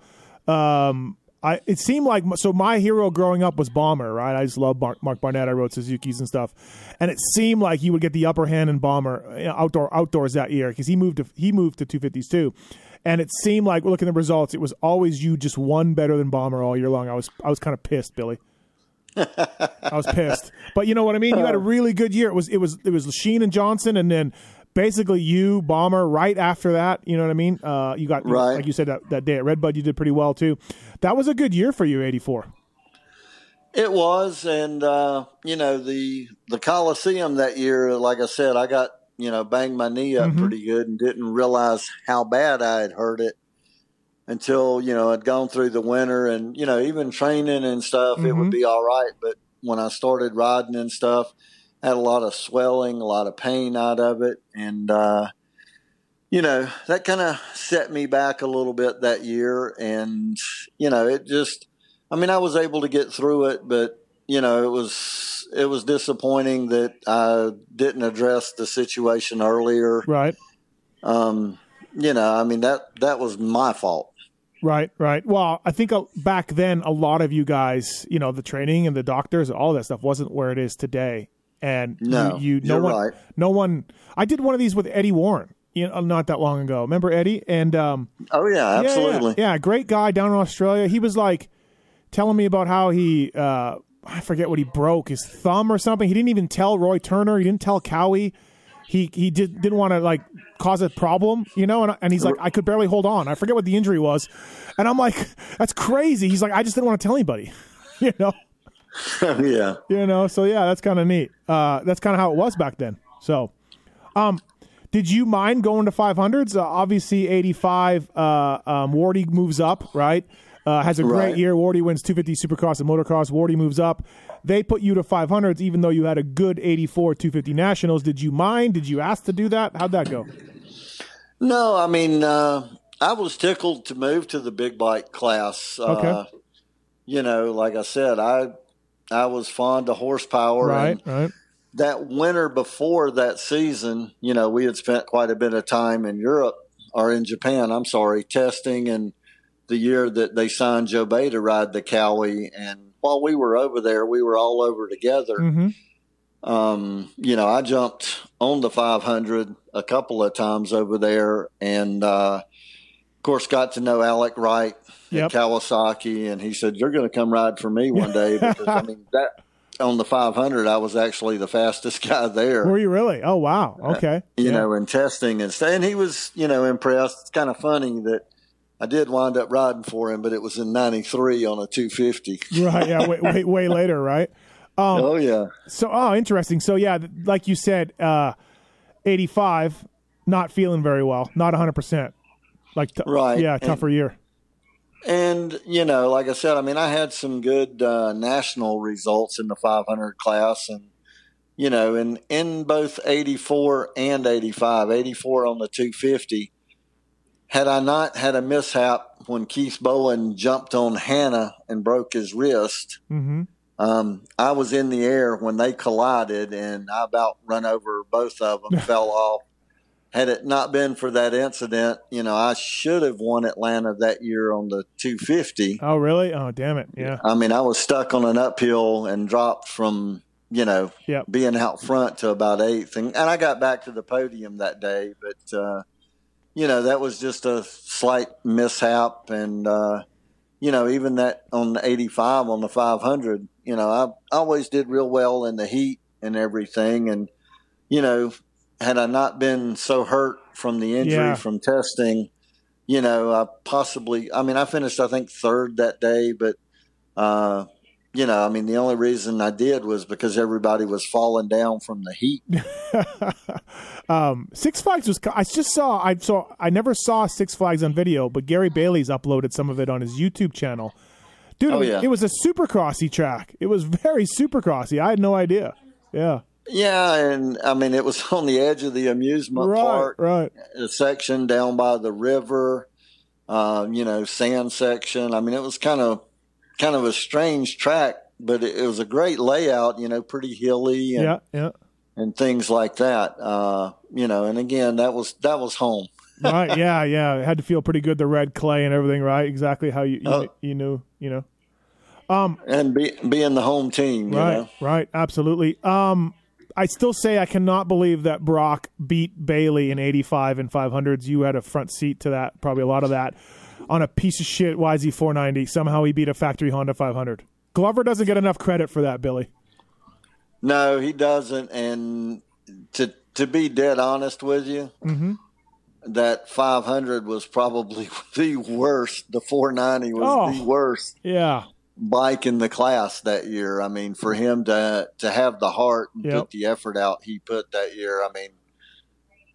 Um, I, it seemed like so my hero growing up was Bomber, right? I just love Mark, Mark Barnett. I rode Suzuki's and stuff, and it seemed like he would get the upper hand in Bomber you know, outdoor outdoors that year because he moved to he moved to 250s too, and it seemed like looking at the results, it was always you just one better than Bomber all year long. I was I was kind of pissed, Billy. I was pissed, but you know what I mean. You had a really good year. It was it was it was Sheen and Johnson, and then basically you Bomber right after that. You know what I mean? Uh, you got Right. like you said that, that day at Redbud, you did pretty well too. That was a good year for you, eighty four. It was, and uh, you know the the Coliseum that year. Like I said, I got you know banged my knee up Mhm. pretty good, and didn't realize how bad I had hurt it until you know I'd gone through the winter, and you know even training and stuff, it Mhm. would be all right. But when I started riding and stuff, I had a lot of swelling, a lot of pain out of it, and uh, you know that kind of set me back a little bit that year, and you know it just. I mean, I was able to get through it, but you know, it was it was disappointing that I didn't address the situation earlier. Right, Um, you know, I mean that that was my fault. right, right. Well, I think uh, back then a lot of you guys, you know, the training and the doctors, all that stuff wasn't where it is today. And No, you, you no you're one, right. no one. I did one of these with Eddie Warren, you know, not that long ago. Remember Eddie? And um, Oh yeah, Yeah, yeah, absolutely. Yeah, great guy down in Australia. He was like telling me about how he uh I forget what he broke, his thumb or something. He didn't even tell Roy Turner, he didn't tell Kawi. He he did didn't want to like cause a problem, you know, and, and he's like I could barely hold on. I forget what the injury was. And I'm like that's crazy. He's like I just didn't want to tell anybody. you know. yeah. You know, so yeah, that's kind of neat. Uh that's kind of how it was back then. So, um did you mind going to 500s? Uh, obviously, 85. Uh, um, Wardy moves up, right? Uh, has a great Right. year. Wardy wins 250 Supercross and Motocross. Wardy moves up. They put you to 500s, even though you had a good 84 250 Nationals. Did you mind? Did you ask to do that? How'd that go? No, I mean, uh, I was tickled to move to the big bike class. Okay. Uh, you know, like I said, I I was fond of horsepower. Right, and right. that winter before that season, you know, we had spent quite a bit of time in Europe or in Japan, I'm sorry, testing and the year that they signed Joe Bay to ride the Kawi. And while we were over there, we were all over together. hmm Um, you know, I jumped on the 500 a couple of times over there and, uh, of course, got to know Alec Wright Yep. at Kawasaki, and he said, "You're going to come ride for me one day." Because I mean that on the 500, I was actually the fastest guy there. Were you really? Oh wow. Okay. you Yeah. know, in testing and stuff. And he was, you know, impressed. It's kind of funny that I did wind up riding for him, but it was in '93 on a 250. Right. Yeah. Way, way, way later. Right. oh yeah, So, oh, interesting. So, yeah, like you said, uh, 85, not feeling very well, not 100%. Like, t- Right. Yeah, And- tougher year. and you know, like I said, I mean, I had some good uh, national results in the 500 class, and you know, in in both 84 and 85, 84 on the 250. Had I not had a mishap when Keith Bowen jumped on Hannah and broke his wrist, hmm Um, I was in the air when they collided, and I about run over both of them, fell off. Had it not been for that incident, you know, I should have won Atlanta that year on the 250. Oh, really? Oh, damn it. Yeah. I mean, I was stuck on an uphill and dropped from, you know, Yep. being out front to about eighth. And, and I got back to the podium that day, but, uh, you know, that was just a slight mishap. And, uh, you know, even that on the 85 on the 500, you know, I always did real well in the heat and everything. And, you know, had I not been so hurt from the injury Yeah. from testing, you know, I possibly, I mean, I finished, I think, third that day, but, uh, you know, I mean, the only reason I did was because everybody was falling down from the heat. um, Six Flags was. I just saw. I saw. I never saw Six Flags on video, but Gary Bailey's uploaded some of it on his YouTube channel. Dude, Oh, it, was, yeah. it was a supercrossy track. It was very supercrossy. I had no idea. Yeah. Yeah, and I mean, it was on the edge of the amusement Right. park. Right. a section down by the river, uh, you know, sand section. I mean, it was kind of kind of a strange track, but it, it was a great layout. You know, pretty hilly and Yeah. Yeah. and things like that. Uh, you know, and again, that was that was home. right. Yeah. Yeah. It had to feel pretty good. The red clay and everything. Right. Exactly how you you, Oh. you knew. You know. Um, And be, being the home team, you Right, know. right, absolutely. Um, I still say I cannot believe that Broc beat Bailey in '85 and 500s. You had a front seat to that, probably a lot of that, on a piece of shit YZ490. Somehow he beat a factory Honda 500. Glover doesn't get enough credit for that, Billy. No, he doesn't. And to to be dead honest with you, Mm-hmm. that 500 was probably the worst. The 490 was Oh. the worst. Yeah, bike in the class that year. I mean, for him to to have the heart and Yep. put the effort out he put that year, I mean,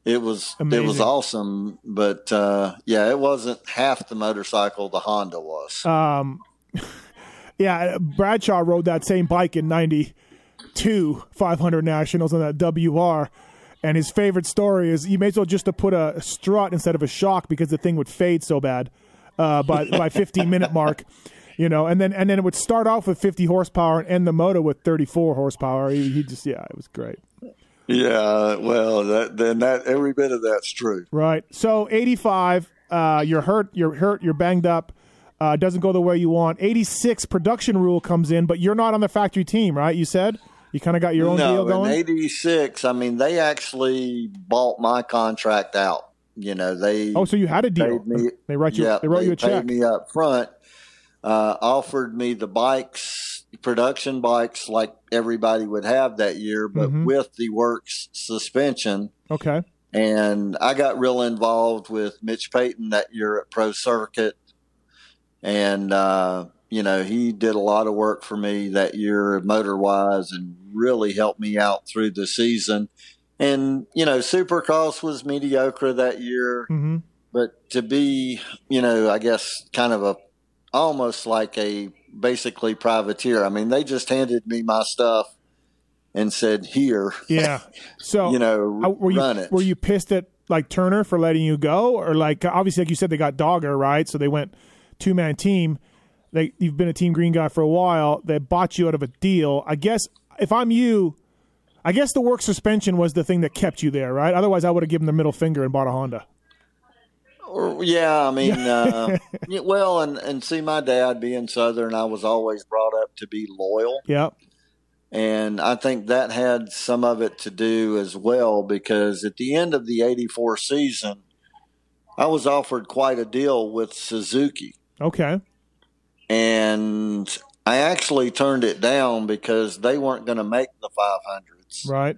it was it was awesome. But uh, yeah, it wasn't half the motorcycle the Honda was. um, yeah. Bradshaw rode that same bike in '92 500 Nationals on that WR. And his favorite story is you may as well just have put a strut instead of a shock because the thing would fade so bad uh, by by 15 minute mark, you know. And then and then it would start off with 50 horsepower and end the motor with 34 horsepower. He, he just yeah, it was great. Yeah, well, that then that every bit of that's true. Right. So 85, uh, you're hurt, you're hurt, you're banged up. Uh, doesn't go the way you want. 86 production rule comes in, but you're not on the factory team, right? You said you kind of got your own deal No, in '86, I mean, they actually bought my contract out. You know, they oh, so you had a deal. me. they write you. they wrote you a paid check. me up front. Uh, offered me the bikes, production bikes, like everybody would have that year, but Mhm. with the works suspension. Okay. And I got real involved with Mitch Payton that year at Pro Circuit, and uh, you know he did a lot of work for me that year, motor wise, and really helped me out through the season. And you know, Supercross was mediocre that year hmm but to be, you know, I guess kind of a almost like a basically privateer. I mean, they just handed me my stuff and said, "Here, Yeah. So you know, were you run it." were you pissed at like Turner for letting you go, or like obviously like you said they got Dogger right, so they went two man team. They you've been a Team Green guy for a while. They bought you out of a deal. I guess if I'm you, I guess the work suspension was the thing that kept you there, right? Otherwise, I would have given the middle finger and bought a Honda. Yeah, I mean, uh, well, and and see, my dad being Southern, I was always brought up to be loyal. Yeah. And I think that had some of it to do as well because at the end of the 84 season, I was offered quite a deal with Suzuki, Okay. and I actually turned it down because they weren't going to make the 500s Right.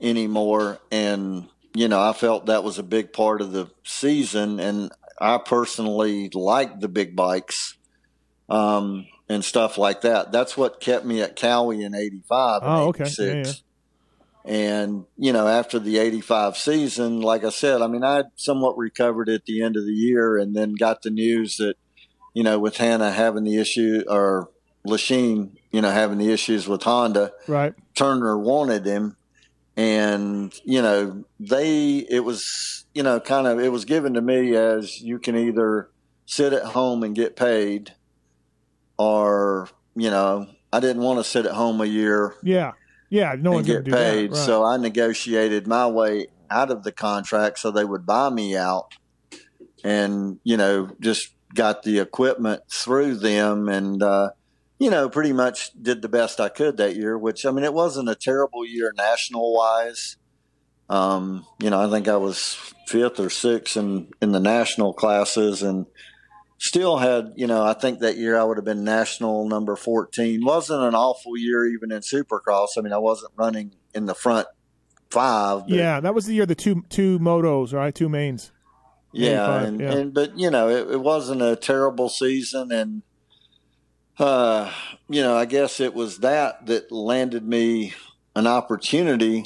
anymore. And, you know, I felt that was a big part of the season. And I personally like the big bikes um, and stuff like that. That's what kept me at Kawi in 85 and Oh, okay. 86. Yeah, yeah. And, you know, after the 85 season, like I said, I mean, I somewhat recovered at the end of the year and then got the news that, you know, with Hannah having the issue or Lechien, you know, having the issues with Honda, Right. Turner wanted him. And, you know, they, it was, you know, kind of, it was given to me as you can either sit at home and get paid or, you know, I didn't want to sit at home a year Yeah. Yeah. No and gonna get do paid. that. Right. So I negotiated my way out of the contract so they would buy me out and, you know, just got the equipment through them and, uh, you know, pretty much did the best I could that year, which, I mean, it wasn't a terrible year national wise. Um, you know, I think I was fifth or sixth in, in the national classes and still had, you know, I think that year I would have been national number 14. Wasn't an awful year even in supercross. I mean, I wasn't running in the front five. But yeah, that was the year the two two motos, right? Two mains. yeah, and, yeah. and but you know, it, it wasn't a terrible season, and uh, you know, I guess it was that that landed me an opportunity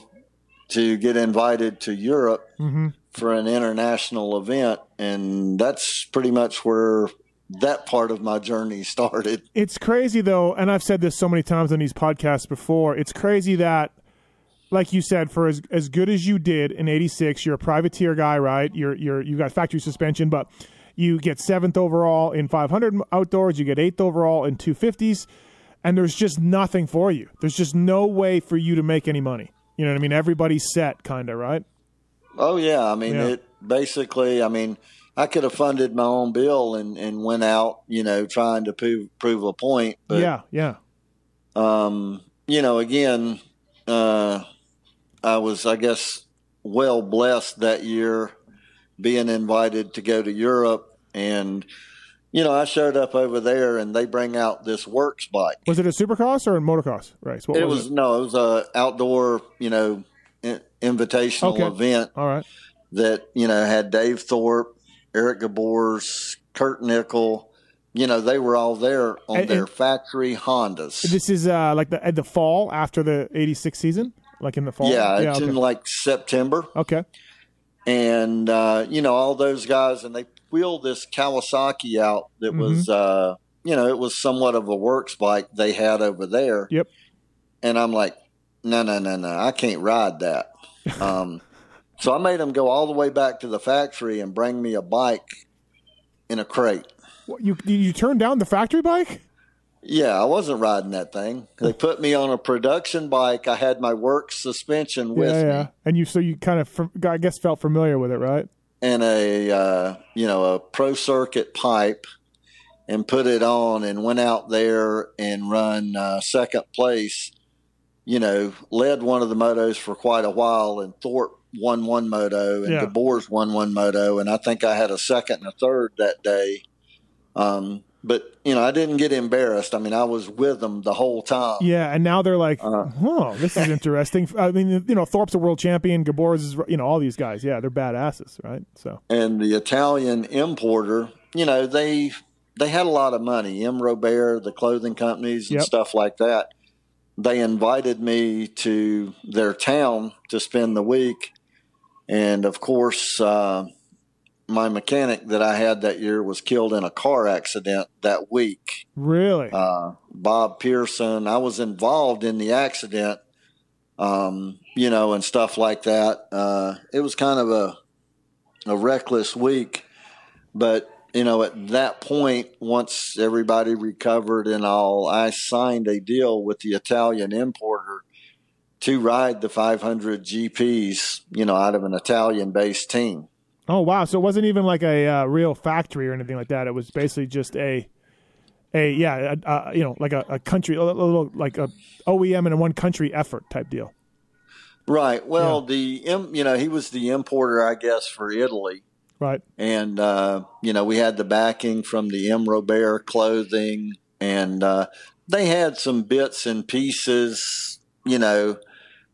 to get invited to Europe Mm-hmm. for an international event, and that's pretty much where that part of my journey started. It's crazy though, and I've said this so many times on these podcasts before. It's crazy that, like you said, for as as good as you did in '86, you're a privateer guy, right? You're you're you got factory suspension, but you get seventh overall in 500 outdoors, you get eighth overall in 250s, and there's just nothing for you. There's just no way for you to make any money. You know what I mean? Everybody's set, kind of, right? Oh yeah, I mean Yeah. it basically. I mean, I could have funded my own bill and and went out, you know, trying to prove prove a point. But yeah, yeah, um, you know, again, uh, I was, I guess, well blessed that year being invited to go to Europe, and you know, I showed up over there, and they bring out this works bike. Was it a supercross or a motocross race? What It was, was no, it was a outdoor, you know, invitational Okay. event All right. that you know had Dave Thorpe, Eric Geboers, Kurt Nicoll. You know, they were all there on And- their and- factory Hondas. This is uh, like the the fall after the '86 season, like in the fall. yeah, it's okay. in like September, okay. and uh, you know all those guys, and they wheeled this Kawasaki out that Mm-hmm. was, uh, you know, it was somewhat of a works bike they had over there. Yep. And I'm like, no, no, no, no, I can't ride that. Um, so I made them go all the way back to the factory and bring me a bike in a crate. What, you you turned down the factory bike? Yeah, I wasn't riding that thing. They put me on a production bike. I had my work suspension with yeah, me yeah. And you so you kind of I guess felt familiar with it, right? And a uh, you know a pro circuit pipe, and put it on and went out there and run uh, second place. You know, led one of the motos for quite a while, and Thorpe won one moto, and Yeah. Geboers won one moto, and I think I had a second and a third that day. Um, but you know, I didn't get embarrassed. I mean, I was with them the whole time. Yeah, and now they're like, Uh. "Oh, this is interesting." I mean, you know, Thorpe's a world champion. Geboers is, you know, all these guys. Yeah, they're badasses, right? So and the Italian importer, you know, they they had a lot of money. M. Robert, the clothing companies and Yep. stuff like that. They invited me to their town to spend the week, and of course, uh, my mechanic that I had that year was killed in a car accident that week. really, Uh, Bob Pearson, I was involved in the accident, um, you know, and stuff like that. Uh, it was kind of a a reckless week, but you know, at that point, once everybody recovered and all, I signed a deal with the Italian importer to ride the 500 GPs, you know, out of an Italian-based team. Oh wow. So it wasn't even like a uh, real factory or anything like that. It was basically just a, a yeah, a, a, you know, like a, a country, a little like a OEM in a one country effort type deal. Right. Well, the im- you know he was the importer, I guess, for Italy. Right. And, uh, you know, we had the backing from the M. Robert clothing, and uh, they had some bits and pieces, you know,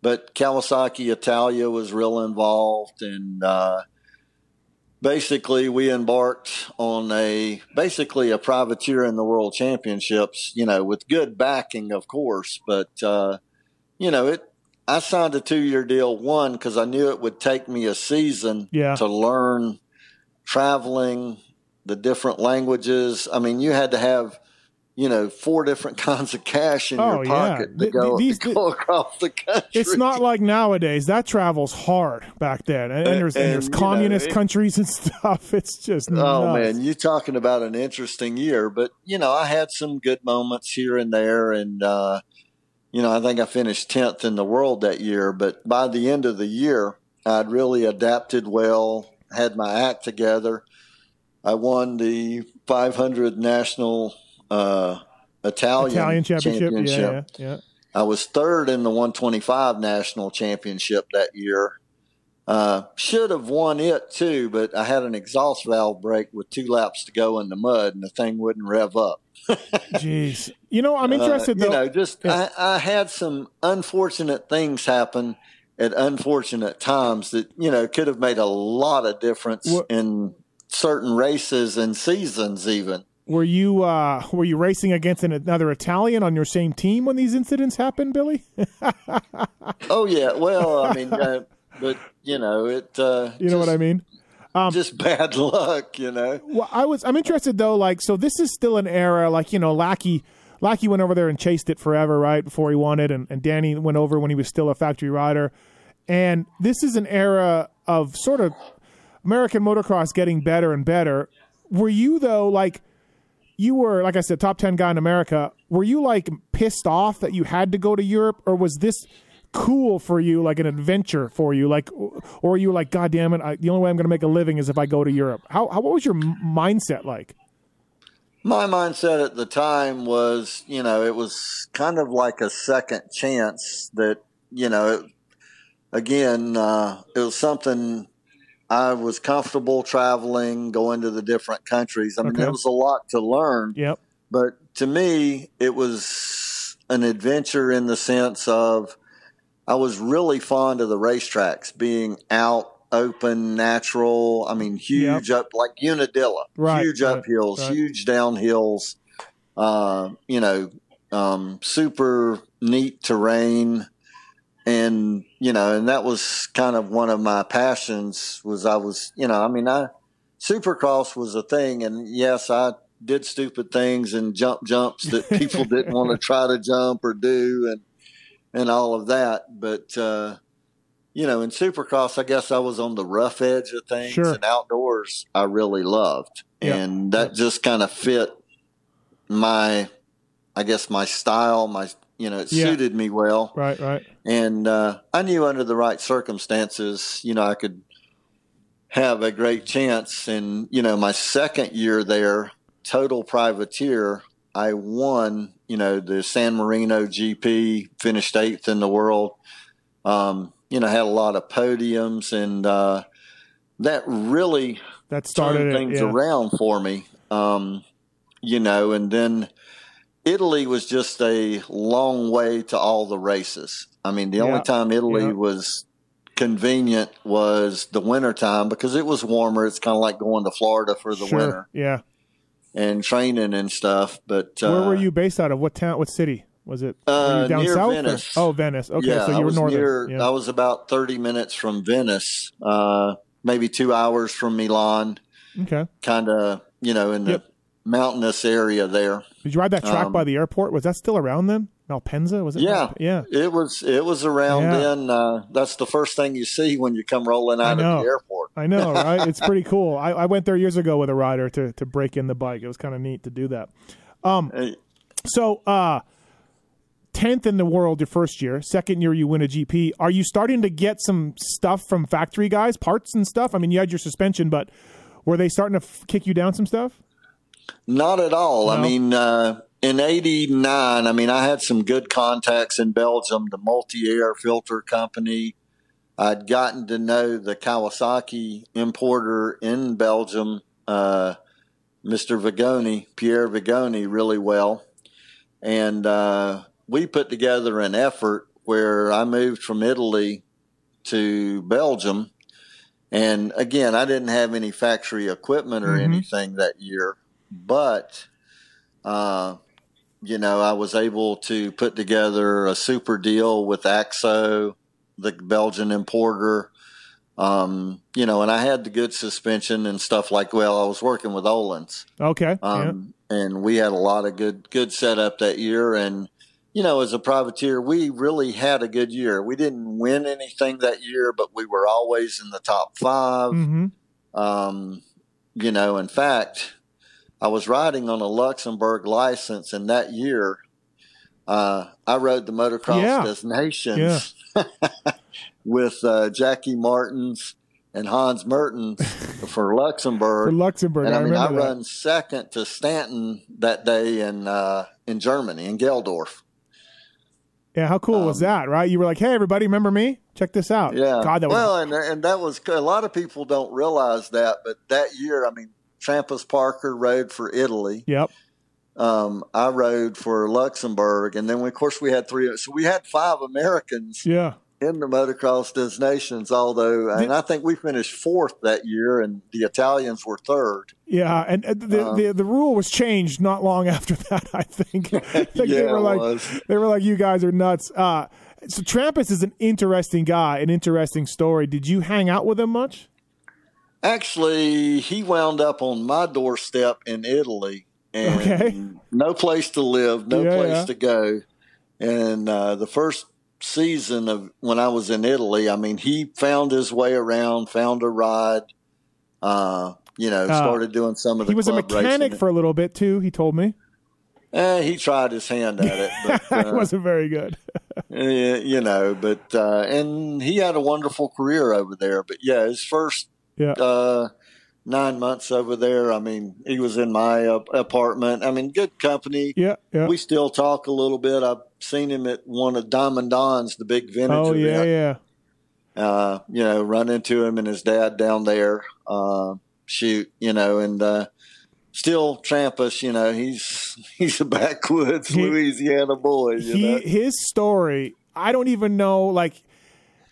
but Kawasaki Italia was real involved. And uh, basically, we embarked on a basically a privateer in the World Championships, you know, with good backing, of course. But, uh, you know, it, I signed a two year deal, one, because I knew it would take me a season Yeah. to learn traveling, the different languages. I mean, you had to have, you know, four different kinds of cash in Oh, your pocket Th- to go, these- to go across the country. It's not like nowadays. That travels hard back then, and, and there's, and And, there's you know, communist it- countries and stuff. It's just Oh nuts. man, you're talking about an interesting year, but you know, I had some good moments here and there, and uh, you know, I think I finished tenth in the world that year. But by the end of the year, I'd really adapted well, had my act together. I won the 500 national uh, Italian, Italian championship. Yeah, yeah, yeah. I was third in the 125 national championship that year. Uh, should have won it too, but I had an exhaust valve break with two laps to go in the mud, and the thing wouldn't rev up. Jeez. You know, I'm interested Uh, though. you know, just Yeah. I, I had some unfortunate things happen at unfortunate times that you know could have made a lot of difference in certain races and seasons, even. Were you uh, were you racing against another Italian on your same team when these incidents happened, Billy? Oh yeah, well, I mean, uh, but you know, it. Uh, You know what I mean? Just bad luck, you know. Well, I was I'm interested though. Like, so this is still an era. Like, you know, Lackey Lackey went over there and chased it forever, right before he won it, and, and Danny went over when he was still a factory rider. And this is an era of sort of American motocross getting better and better. Were you though like? You were, like I said, top 10 guy in America. Were you like pissed off that you had to go to Europe, or was this cool for you, like an adventure for you? Like, or were you like, God damn it, I, the only way I'm going to make a living is if I go to Europe? How, how what was your mindset like? My mindset at the time was, you know, it was kind of like a second chance that, you know, it, again, uh, it was something I was comfortable traveling, going to the different countries. I mean, Okay. there was a lot to learn, Yep. but to me, it was an adventure in the sense of I was really fond of the racetracks, being out, open, natural. I mean, huge up like Unadilla, Right, huge right, uphills, right. huge downhills. Uh, you know, um, super neat terrain, and you know, and that was kind of one of my passions. Was I was, you know, I mean, I Supercross was a thing, and yes, I did stupid things and jump jumps that people didn't want to try to jump or do, and and all of that. But uh, you know, in Supercross, I guess I was on the rough edge of things, Sure. and outdoors, I really loved, Yep. and that just kind of fit my, I guess, my style. My, you know, it Yeah. suited me well Right, right. and uh, I knew under the right circumstances, you know, I could have a great chance. And you know, my second year there, total privateer, I won. You know, the San Marino GP, finished eighth in the world. Um, you know, had a lot of podiums, and uh, that really That started turned it. things yeah. around for me. Um, you know, and then Italy was just a long way to all the races. I mean, the Yeah. only time Italy Yeah. was convenient was the winter time because it was warmer. It's kind of like going to Florida for the Sure. winter Yeah. and training and stuff. But uh, Where were you based out of? What town? What city was it? Uh, down near south? Venice. Oh, Venice. Okay, yeah, so I you were was northern. near. yeah. I was about thirty minutes from Venice, uh, maybe two hours from Milan. okay. Kind of, you know, in the Yep. Mountainous area there. Did you ride that track Um, by the airport? Was that still around then? Malpensa? Was it? Yeah, yeah. It was it was around Yeah. then. Uh, that's the first thing you see when you come rolling out of the airport. I know, right? it's pretty cool. I, I went there years ago with a rider to to break in the bike. It was kind of neat to do that. Uh, So, uh, tenth in the world your first year. Second year you win a GP. Are you starting to get some stuff from factory guys, parts and stuff? I mean, you had your suspension, but were they starting to f- kick you down some stuff? Not at all. I mean, uh, in '89, I mean, I had some good contacts in Belgium, the Multi Air Filter Company. I'd gotten to know the Kawasaki importer in Belgium, uh, Mr. Vigoni, Pierre Vigoni, really well. And uh, we put together an effort where I moved from Italy to Belgium. And again, I didn't have any factory equipment or Mhm. anything that year, but, uh, you know, I was able to put together a super deal with AXO, the Belgian importer. Um, you know, and I had the good suspension and stuff like, well, I was working with Öhlins. Okay. yeah. Um, and we had a lot of good, good setup that year. And, you know, as a privateer, we really had a good year. We didn't win anything that year, but we were always in the top 5 hmm Um, you know, in fact, I was riding on a Luxembourg license, and that year, uh, I rode the motocross Yeah. destinations with uh, Jackie Martins and Hans Mertens for Luxembourg. For Luxembourg, and I, I mean, I that. run second to Stanton that day in uh, in Germany in Gaildorf. Yeah, how cool was that, right? You were like, "Hey, everybody, remember me? Check this out." Um, Yeah. God, that was well, and and that was a lot of people don't realize that, but that year, I mean, Trampas Parker rode for Italy. Yep. Um, I rode for Luxembourg, and then of course we had three. So we had five Americans Yeah. in the Motocross des Nations. Although, and I think we finished fourth that year, and the Italians were third. Yeah, and uh, the, Um, the the rule was changed not long after that. I think, I think they Yeah, were it like was. they were like you guys are nuts. Uh, so Trampas is an interesting guy, an interesting story. Did you hang out with him much? Actually, he wound up on my doorstep in Italy, and Okay. no place to live, no Yeah, place yeah. to go. And uh, the first season of when I was in Italy, I mean, he found his way around, found a ride. Uh, you know, started doing some of the. He was a mechanic racing. for a little bit too. He told me Eh, he tried his hand at it, but it uh, wasn't very good. eh, you know, but uh, and he had a wonderful career over there. But yeah, his first Yeah, uh, nine months over there. I mean, he was in my uh, apartment. I mean, good company. yeah, yeah. We still talk a little bit. I've seen him at one of Diamond Don's, the big vintage oh yeah, event. yeah. Uh, you know, run into him and his dad down there. Uh, shoot, you know, and uh, still Trampas. You know, he's he's a backwoods He- Louisiana boy. You he know, his story i don't even know like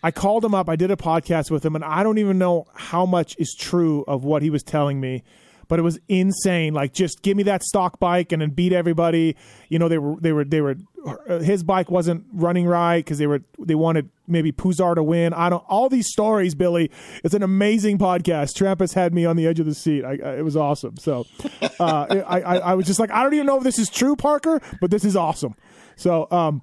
i called him up i did a podcast with him and i don't even know how much is true of what he was telling me but it was insane like just give me that stock bike and then beat everybody you know they were they were they were uh, his bike wasn't running right because they were they wanted maybe Puzar to win. I don't all these stories, Billy. It's an amazing podcast. Trampas had me on the edge of the seat. I, I, it was awesome. So uh, I, I I was just like I don't even know if this is true, Parker, but this is awesome. So um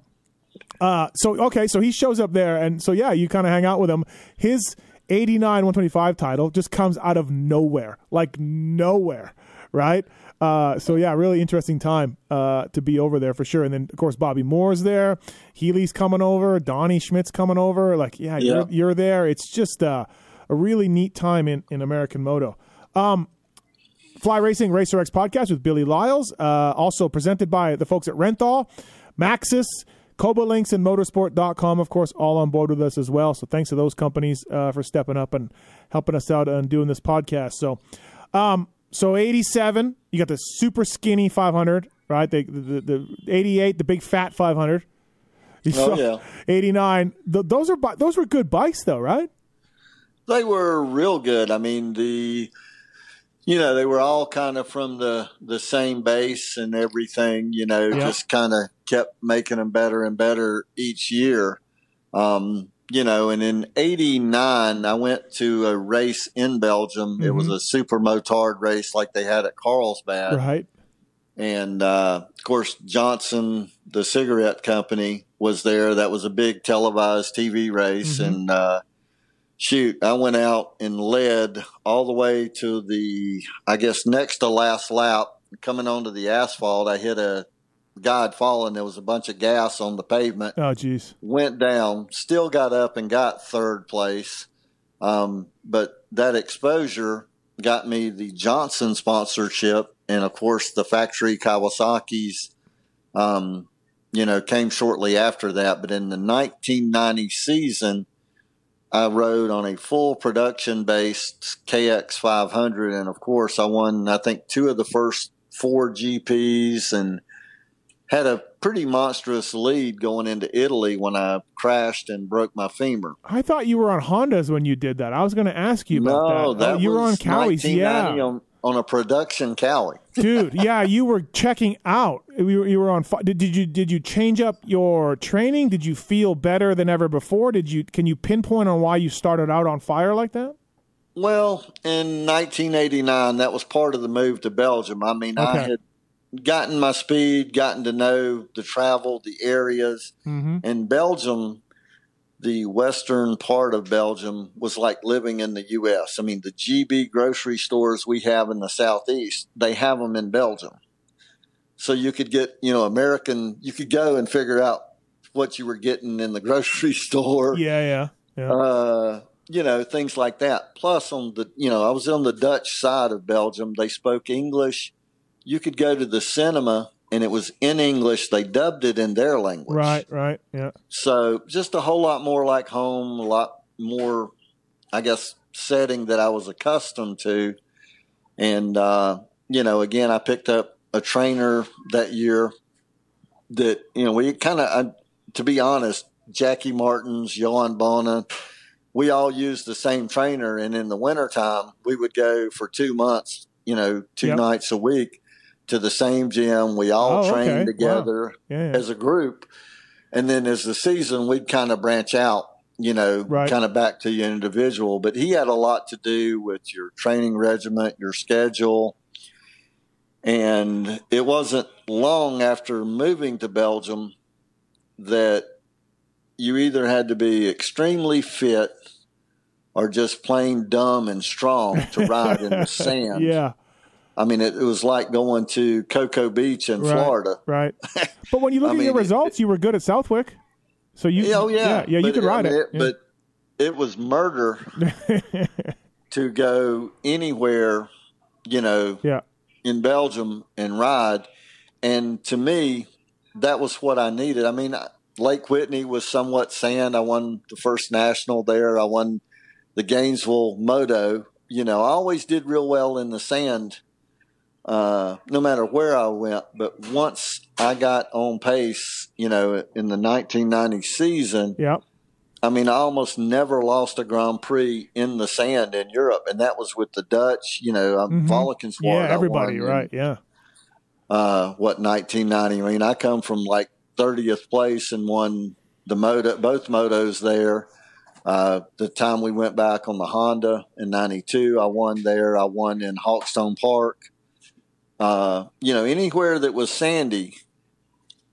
uh, so okay, so he shows up there, and so yeah, you kind of hang out with him. His '89 125 title just comes out of nowhere, like nowhere, right? Uh, so yeah, really interesting time uh, to be over there for sure. And then of course Bobby Moore's there, Healy's coming over, Donnie Schmit's coming over. Like yeah, Yeah. You're, you're there. It's just uh, a really neat time in in American moto. Fly Racing Racer X podcast with Billy Liles, uh, also presented by the folks at Renthal, Maxxis, Kouba Links, and MotoSport.com, of course, all on board with us as well. So thanks to those companies uh, for stepping up and helping us out and doing this podcast. So, um, so 87, you got the super skinny 500, right? The, the, the 88, the big fat 500. You Oh, yeah. 89. Th- those are those were good bikes though, right? They were real good. I mean, the you know they were all kind of from the the same base and everything. You know, Yeah. just kind of kept making them better and better each year. Um, you know, and in '89, I went to a race in Belgium. It was a super motard race like they had at Carlsbad right. and uh, of course Johnson, the cigarette company, was there. That was a big televised TV race, and uh, shoot, I went out and led all the way to the, I guess, next to last lap. Coming onto the asphalt, I hit a guy had fallen. There was a bunch of gas on the pavement Oh, geez. went down, still got up and got third place. Um, but that exposure got me the Johnson sponsorship. And of course, the factory Kawasaki's, um, you know, came shortly after that. But in the 1990 season, I rode on a full production based KX 500. And of course, I won, I think, two of the first four GPs and had a pretty monstrous lead going into Italy when I crashed and broke my femur. I thought you were on Hondas when you did that. I was going to ask you about no, that. Oh, that oh, you were on Kawis, yeah. On, on a production Kawi. dude. Yeah, you were checking out. You were, you were on. Did, did you did you change up your training? Did you feel better than ever before? Did you can you pinpoint on why you started out on fire like that? Well, in 1989, that was part of the move to Belgium. I mean, I had gotten my speed, gotten to know the travel, the areas. Mm-hmm. In Belgium, the western part of Belgium was like living in the U.S. I mean, the GB grocery stores we have in the southeast, they have them in Belgium. So you could get, you know, American, you could go and figure out what you were getting in the grocery store Yeah, yeah, yeah. uh, you know, things like that. Plus, on the, you know, I was on the Dutch side of Belgium. They spoke English. You could go to the cinema and it was in English. They dubbed it in their language. right, right. Yeah. So just a whole lot more like home, a lot more, I guess, setting that I was accustomed to. And, uh, you know, again, I picked up a trainer that year that, you know, we kind of, to be honest, Jackie Martins, Johan Bona, we all used the same trainer. And in the wintertime, we would go for two months, you know, two Yep. nights a week to the same gym. We all Oh, okay. trained Wow. together Yeah, yeah. as a group. And then as the season, we'd kind of branch out, you know, Right. kind of back to your individual. But he had a lot to do with your training regiment, your schedule. And it wasn't long after moving to Belgium that you either had to be extremely fit or just plain dumb and strong to ride in the sand. Yeah, I mean, it, it was like going to Cocoa Beach in Right. Florida. right. But when you look I at your mean, results, you were good at Southwick. So you, oh yeah, yeah, yeah, you could I ride mean, it. Yeah. But it was murder to go anywhere, you know, yeah, in Belgium and ride. And to me, that was what I needed. I mean, Lake Whitney was somewhat sand. I won the first national there. I won the Gainesville Moto. You know, I always did real well in the sand, uh, no matter where I went. But once I got on pace, you know, in the 1990 season, yeah. I mean, I almost never lost a Grand Prix in the sand in Europe, and that was with the Dutch. You know, Mhm. mm Valkenswaard. Yeah, everybody, won in, right? Yeah, Uh, what 1990? I mean, I come from like 30th place and won the moto, both motos there. Uh, the time we went back on the Honda in '92, I won there. I won in Hawkstone Park. Uh, you know, anywhere that was sandy,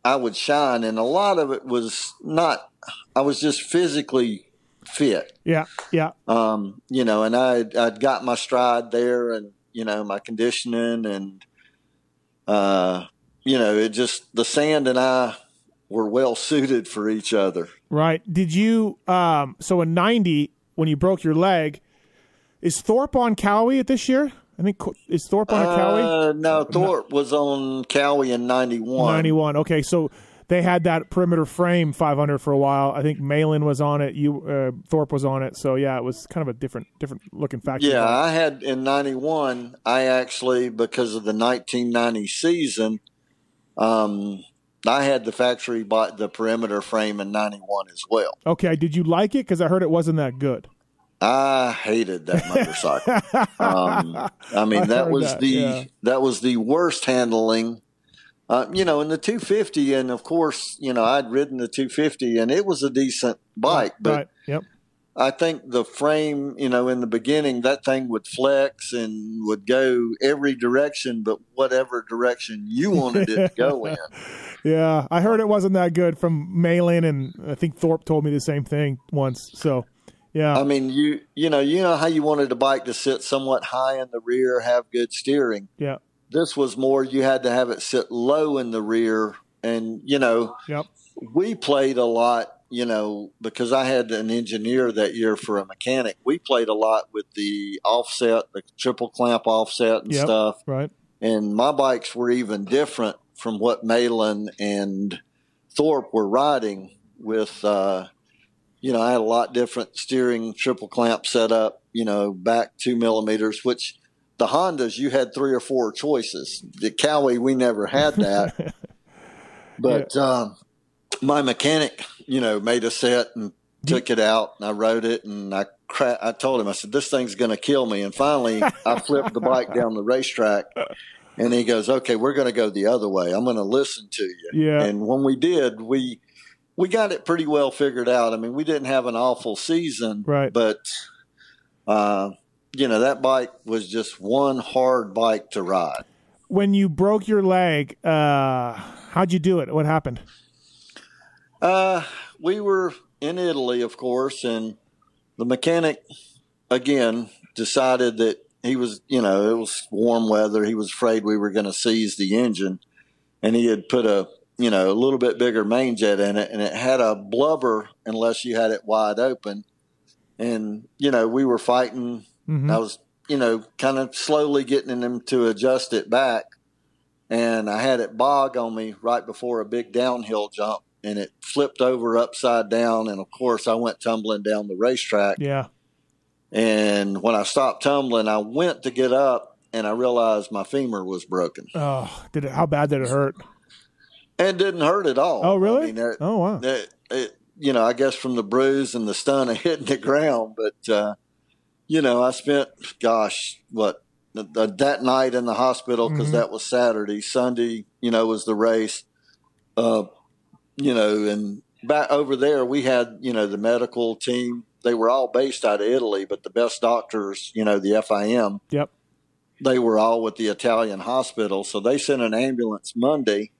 I would shine, and a lot of it was not. I was just physically fit yeah, yeah. um, you know, and I I'd got my stride there, and you know my conditioning, and uh, you know, it just the sand and I were well suited for each other. Right. Did you um so in 90 when you broke your leg is Thorpe on Kawi at this year? I think is Thorpe on a Kawi? Uh, no, Thorpe was on Kawi in '91. 91. Okay, so they had that perimeter frame 500 for a while. I think Malin was on it. You uh, Thorpe was on it. So yeah, it was kind of a different different looking factory. Yeah. I had in '91. I actually, because of the 1990 season, um, I had the factory bought the perimeter frame in '91 as well. Okay, did you like it? Because I heard it wasn't that good. I hated that motorcycle. um, I mean, I that was that, the yeah. that was the worst handling. Uh, you know, in the 250, and of course, you know, I'd ridden the 250, and it was a decent bike, but right. Yep. I think the frame, you know, in the beginning, that thing would flex and would go every direction, but whatever direction you wanted it to go in. Yeah, I heard it wasn't that good from Malin, and I think Thorpe told me the same thing once. So, yeah, I mean, you you know, you know how you wanted a bike to sit somewhat high in the rear, have good steering. yeah, This was more you had to have it sit low in the rear, and you know, yep, we played a lot. You know, because I had an engineer that year for a mechanic, we played a lot with the offset, the triple clamp offset and Yep. stuff. right. and my bikes were even different from what Malin and Thorpe were riding with uh, you know, I had a lot different steering triple clamp setup, you know, back two millimeters, which the Hondas, you had three or four choices. The Kawi, we never had that. but yeah. um, my mechanic, you know, made a set and took it out and I rode it and I cra- I told him, I said, this thing's going to kill me. And finally I flipped the bike down the racetrack and he goes, okay, we're going to go the other way. I'm going to listen to you. Yeah. And when we did, we, we got it pretty well figured out. I mean, we didn't have an awful season, right? But, uh, you know, that bike was just one hard bike to ride. When you broke your leg, uh, how'd you do it? What happened? Uh, we were in Italy, of course, and the mechanic again decided that he was, you know, it was warm weather. He was afraid we were going to seize the engine, and he had put a, you know, a little bit bigger main jet in it, and it had a blubber unless you had it wide open. And you know, we were fighting. Mm-hmm. I was, you know, kind of slowly getting them to adjust it back, and I had it bog on me right before a big downhill jump, and it flipped over upside down. And of course, I went tumbling down the racetrack. Yeah. And when I stopped tumbling, I went to get up and I realized my femur was broken. Oh, did it? How bad did it hurt? It didn't hurt at all. Oh, really? I mean, it, oh, wow. It, it, you know, I guess from the bruise and the stun of hitting the ground, but uh, you know, I spent, gosh, what that night in the hospital because mm-hmm. that was Saturday. Sunday, you know, was the race. Uh, you know, and back over there, we had, you know, the medical team. They were all based out of Italy, but the best doctors, you know, the FIM. Yep. They were all with the Italian hospital. So they sent an ambulance Monday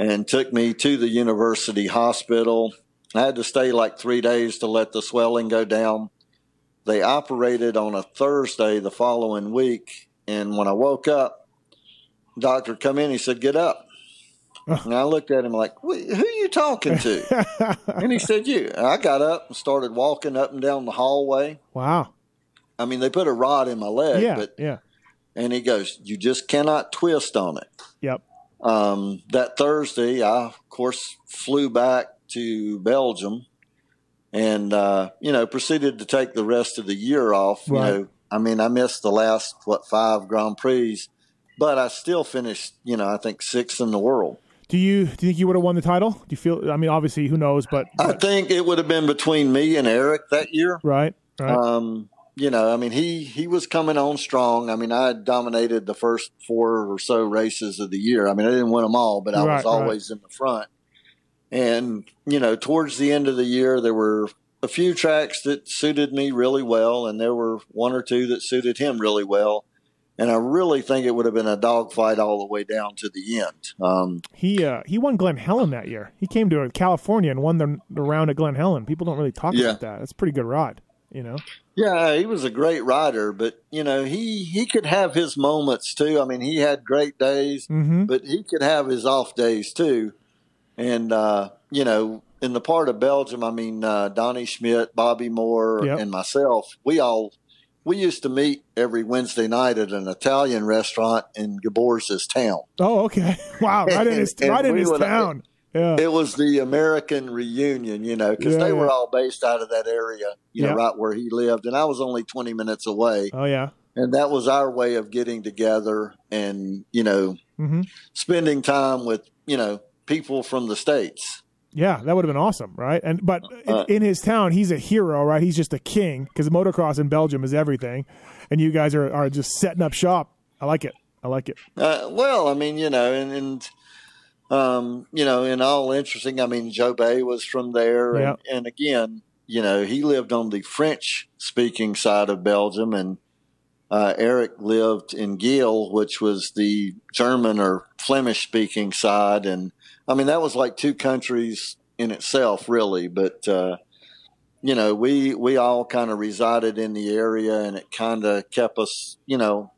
and took me to the university hospital. I had to stay like three days to let the swelling go down. They operated on a Thursday the following week. And when I woke up, doctor come in, he said, get up. And I looked at him like, who are you talking to? and he said, you. And I got up and started walking up and down the hallway. Wow. I mean, they put a rod in my leg. Yeah, but, yeah. And he goes, you just cannot twist on it. Yep. Um, that Thursday, I, of course, flew back to Belgium and, uh, you know, proceeded to take the rest of the year off. Right. You know, I mean, I missed the last, what, five Grand Prix, but I still finished, you know, I think sixth in the world. Do you do you think you would have won the title? Do you feel? I mean, obviously, who knows? But, but. I think it would have been between me and Eric that year. Right. Right. Um, you know, I mean, he he was coming on strong. I mean, I dominated the first four or so races of the year. I mean, I didn't win them all, but I right, was always right. in the front. And you know, towards the end of the year, there were a few tracks that suited me really well, and there were one or two that suited him really well and I really think it would have been a dogfight all the way down to the end. Um, he uh, he won Glen Helen that year. He came to California and won the, the round at Glen Helen. People don't really talk yeah. about that. That's a pretty good ride, you know. Yeah, he was a great rider, but you know he he could have his moments too. I mean, he had great days, mm-hmm. but he could have his off days too. And uh, you know, in the part of Belgium, I mean, uh, Donnie Schmit, Bobby Moore, yep. and myself, we all we used to meet every Wednesday night at an Italian restaurant in Geboers' town. Oh, okay. Wow, right in his, right in his town. Yeah. It was the American reunion, you know, because yeah, they yeah. were all based out of that area, you know, right where he lived. And I was only 20 minutes away. Oh, yeah. And that was our way of getting together and, you know, mm-hmm. spending time with, you know, people from the States. Yeah, that would have been awesome, right? And but uh, in, in, his town, he's a hero, right? He's just a king because motocross in Belgium is everything, and you guys are are just setting up shop. I like it. I like it. Uh, well, I mean, you know, and, and um, you know, in all interesting, I mean, Jobé was from there, and, yep. and again, you know, he lived on the French speaking side of Belgium, and uh, Eric lived in Geel, which was the German or Flemish speaking side, and I mean, that was like two countries in itself, really. But uh, you know, we we all kind of resided in the area, and it kind of kept us, you know.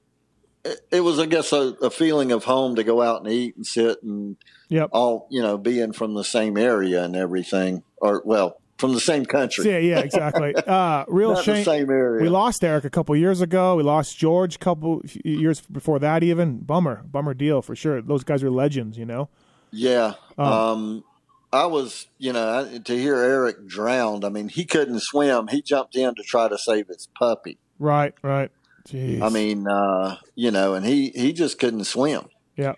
It, was, I guess, a, a, feeling of home to go out and eat and sit and yep. all, you know, being from the same area and everything, or well, from the same country. Yeah, yeah, exactly. Uh, real shame. same area. We lost Eric a couple years ago. We lost George a couple years before that. Even bummer, bummer deal for sure. Those guys are legends, you know. Yeah. Oh. Um, I was, you know, to hear Eric drowned. I mean, he couldn't swim. He jumped in to try to save his puppy. Right, right. Jeez. I mean, uh, you know, and he he just couldn't swim. yeah,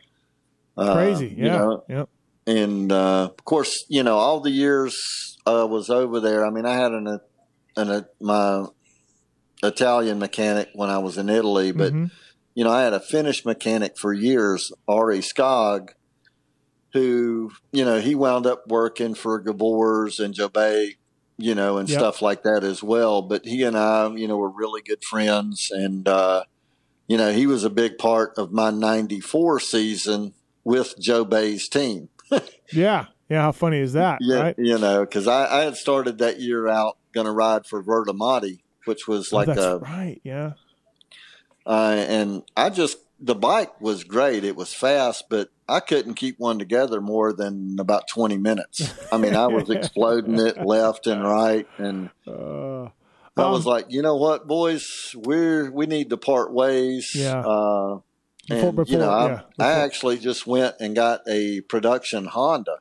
Uh, crazy. you Yeah, know, yeah. and uh, of course, you know, all the years I was over there. I mean, I had an an, a my Italian mechanic when I was in Italy, but Mhm. you know, I had a Finnish mechanic for years, Ari Skog, who you know he wound up working for Geboers and Jobé, you know, and Yep. stuff like that as well. But he and I, you know, were really good friends, and uh, you know, he was a big part of my '94 season with Jobé's team. yeah, yeah. How funny is that? Yeah, right? you know, because I, I had started that year out going to ride for Vertemati, which was Oh, like that's a, right. Yeah. uh, and I just the bike was great. It was fast, but I couldn't keep one together more than about twenty minutes. I mean, I was exploding it left and right, and Uh, I was um, like, you know what, boys, we're we need to part ways. Yeah. Uh, Before- and you before- know, I, yeah, I actually just went and got a production Honda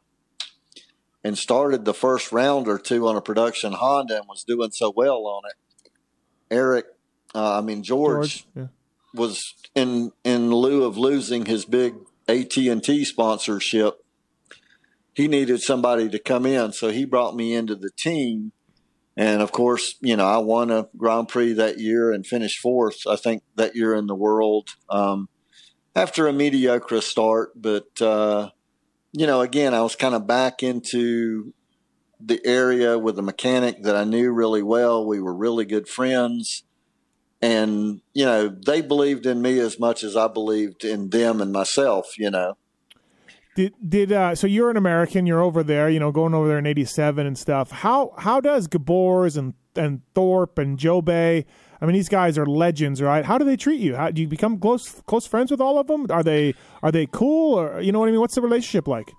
and started the first round or two on a production Honda and was doing so well on it. Eric, uh, I mean George, George. Yeah. was in in lieu of losing his big AT and T sponsorship. He needed somebody to come in, so he brought me into the team. And of course, you know, I won a Grand Prix that year and finished fourth. I think that year in the world um, after a mediocre start. But uh, you know, again, I was kind of back into the area with a mechanic that I knew really well. We were really good friends and you know they believed in me as much as I believed in them and myself. You know, Did did uh, so? You're an American. You're over there. You know, going over there in '87 and stuff. How how does Geboers and and Thorpe and Jobé? I mean, these guys are legends, right? How do they treat you? How do you become close close friends with all of them? Are they are they cool or you know what I mean? What's the relationship like?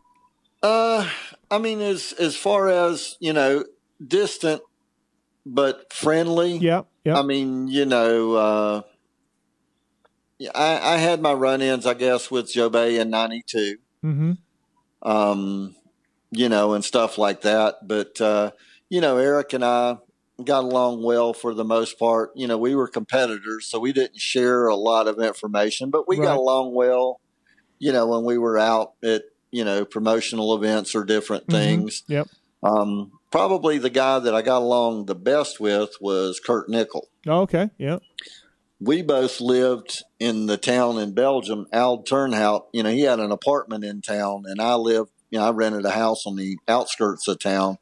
uh, I mean, as as far as you know, distant but friendly. Yeah, yeah. I mean, you know, uh, I, I had my run-ins, I guess, with Jobé in '92. mm-hmm. um, you know, and stuff like that. But, uh, you know, Eric and I got along well for the most part. You know, we were competitors, so we didn't share a lot of information, but we Right. got along well, you know, when we were out at, you know, promotional events or different things. Yep. Um, probably the guy that I got along the best with was Kurt Nicoll. Oh, okay. Yeah. We both lived in the town in Belgium, Al Turnhout. You know, he had an apartment in town, and I lived, you know, I rented a house on the outskirts of town.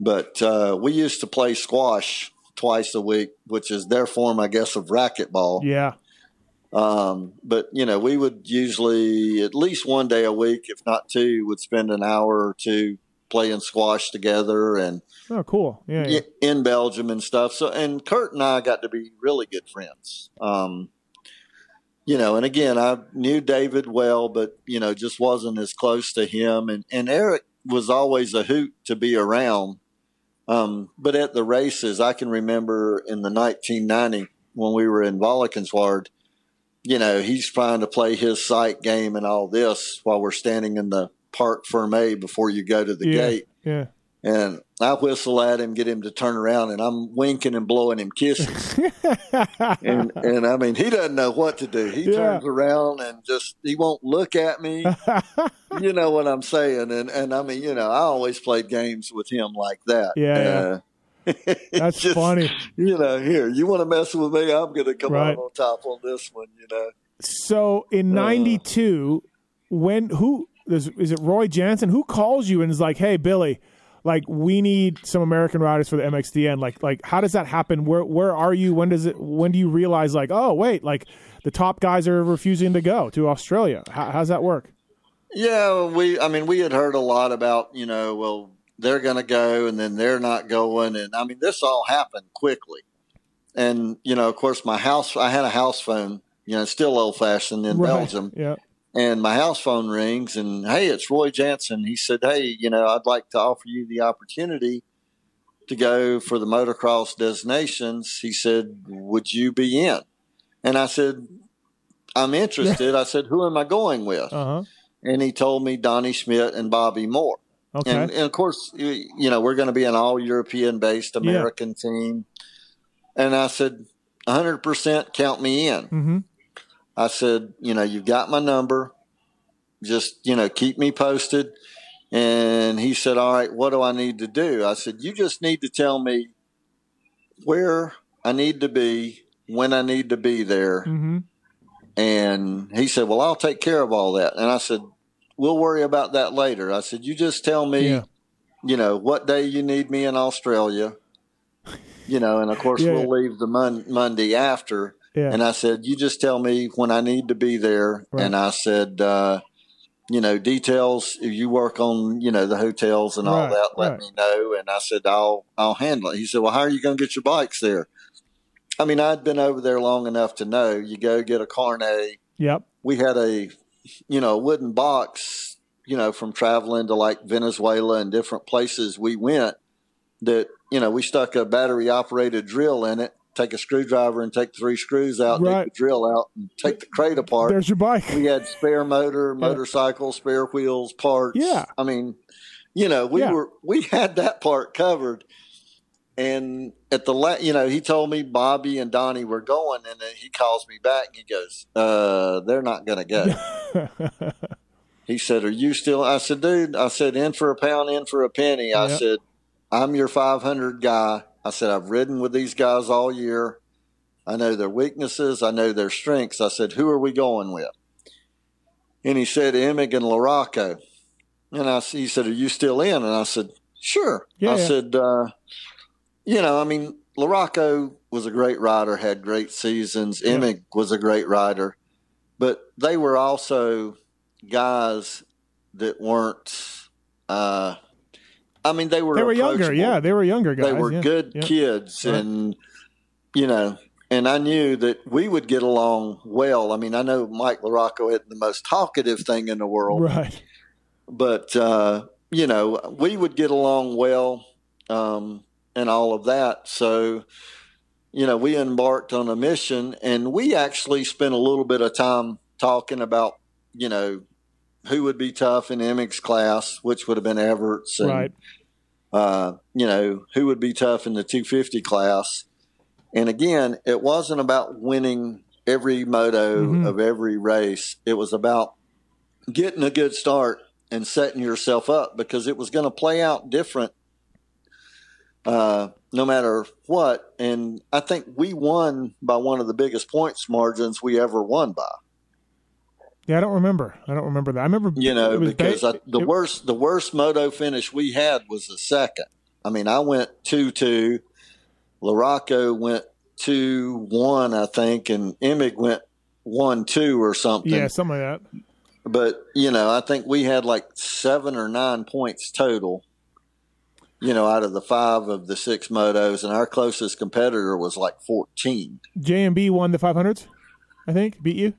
But uh, we used to play squash twice a week, which is their form, I guess, of racquetball. Yeah. Um, but you know, we would usually at least one day a week, if not two, would spend an hour or two playing squash together and Oh, cool. Yeah. yeah. in Belgium and stuff. So, and Kurt and I got to be really good friends. Um, you know, and again, I knew David well, but you know, just wasn't as close to him. And and Eric was always a hoot to be around. Um, but at the races, I can remember in the 1990 when we were in Valkenswaard, you know, he's trying to play his sight game and all this while we're standing in the Parc Fermé before you go to the Yeah. gate. Yeah. And I whistle at him, get him to turn around, and I'm winking and blowing him kisses. and and I mean, he doesn't know what to do. He Yeah. turns around and just he won't look at me. you know what I'm saying? And and I mean, you know, I always played games with him like that. Yeah, Uh, That's just, funny. You know, here you want to mess with me? I'm going to come Right. out on top on this one. You know. So in '92, when who is, is it? Roy Janson who calls you and is like, "Hey, Billy, like we need some American riders for the MXDN." Like, like how does that happen? Where where are you? When does it? When do you realize like, oh wait, like the top guys are refusing to go to Australia? How, how's that work? Yeah, we. I mean, we had heard a lot about you know, well, they're going to go and then they're not going, and I mean, this all happened quickly. And you know, of course, my house. I had a house phone. You know, still old fashioned in Right. Belgium, Yeah. And my house phone rings, and hey, it's Roy Janson. He said, hey, you know, I'd like to offer you the opportunity to go for the Motocross des Nations. He said, would you be in? And I said, I'm interested. I said, who am I going with? Uh huh. and he told me Donnie Schmit and Bobby Moore. Okay. And, and of course, you know, we're going to be an all European based American team. And I said, 100% count me in. hmm I said, you know, you've got my number. Just, you know, keep me posted. And he said, all right, what do I need to do? I said, you just need to tell me where I need to be, when I need to be there. hmm And he said, well, I'll take care of all that. And I said, we'll worry about that later. I said, you just tell me, Yeah. you know, what day you need me in Australia. You know, and of course, Yeah. we'll leave the mon- Monday after. Yeah. And I said, you just tell me when I need to be there. Right. And I said, uh, you know, details. If you work on, you know, the hotels and all Right, that, let right. me know. And I said, I'll, I'll handle it. He said, well, how are you going to get your bikes there? I mean, I'd been over there long enough to know you go get a carnet. Yep. We had a, you know, wooden box, you know, from traveling to like Venezuela and different places we went that, you know, we stuck a battery operated drill in it, take a screwdriver and take three screws out, Right. take the drill out and take the crate apart. There's your bike. we had spare motor, motorcycle, spare wheels, parts. Yeah. I mean, you know, we Yeah. were we had that part covered. And at the la- you know, he told me Bobby and Donnie were going, and then he calls me back. and He goes, "Uh, they're not going to go." he said, "Are you still?" I said, "Dude," I said, "In for a pound, in for a penny." I said, "I'm your 500 guy." I said, "I've ridden with these guys all year. I know their weaknesses. I know their strengths." I said, "Who are we going with?" And he said, "Emig and LaRocco. And I, he said, "Are you still in?" And I said, "Sure." Yeah, I said, uh, "You know, I mean, LaRocco was a great rider, had great seasons. Yeah. Emig was a great rider, but they were also guys that weren't. Uh, I mean, they were They were younger. Yeah, they were younger guys. They were yeah. good Yeah. kids, Right. and you know, and I knew that we would get along well. I mean, I know Mike LaRocco had the most talkative thing in the world, Right. but uh, you know, we would get along well, um, and all of that. So, you know, we embarked on a mission, and we actually spent a little bit of time talking about, you know, who would be tough in Emig's class, which would have been Everts, and Right. uh, you know, who would be tough in the 250 class. And again, it wasn't about winning every moto Mhm. of every race. It was about getting a good start and setting yourself up because it was going to play out different uh, no matter what. And I think we won by one of the biggest points margins we ever won by. Yeah, I don't remember. I don't remember that. I remember. You know, because I, the it- worst the worst moto finish we had was the second. I mean, I went two two, LaRocco went two one, I think, and Emig went one two or something. Yeah, something like that. But you know, I think we had like seven or nine points total. You know, out of the five of the six motos, and our closest competitor was like fourteen. J and B won the 500s. I think beat you.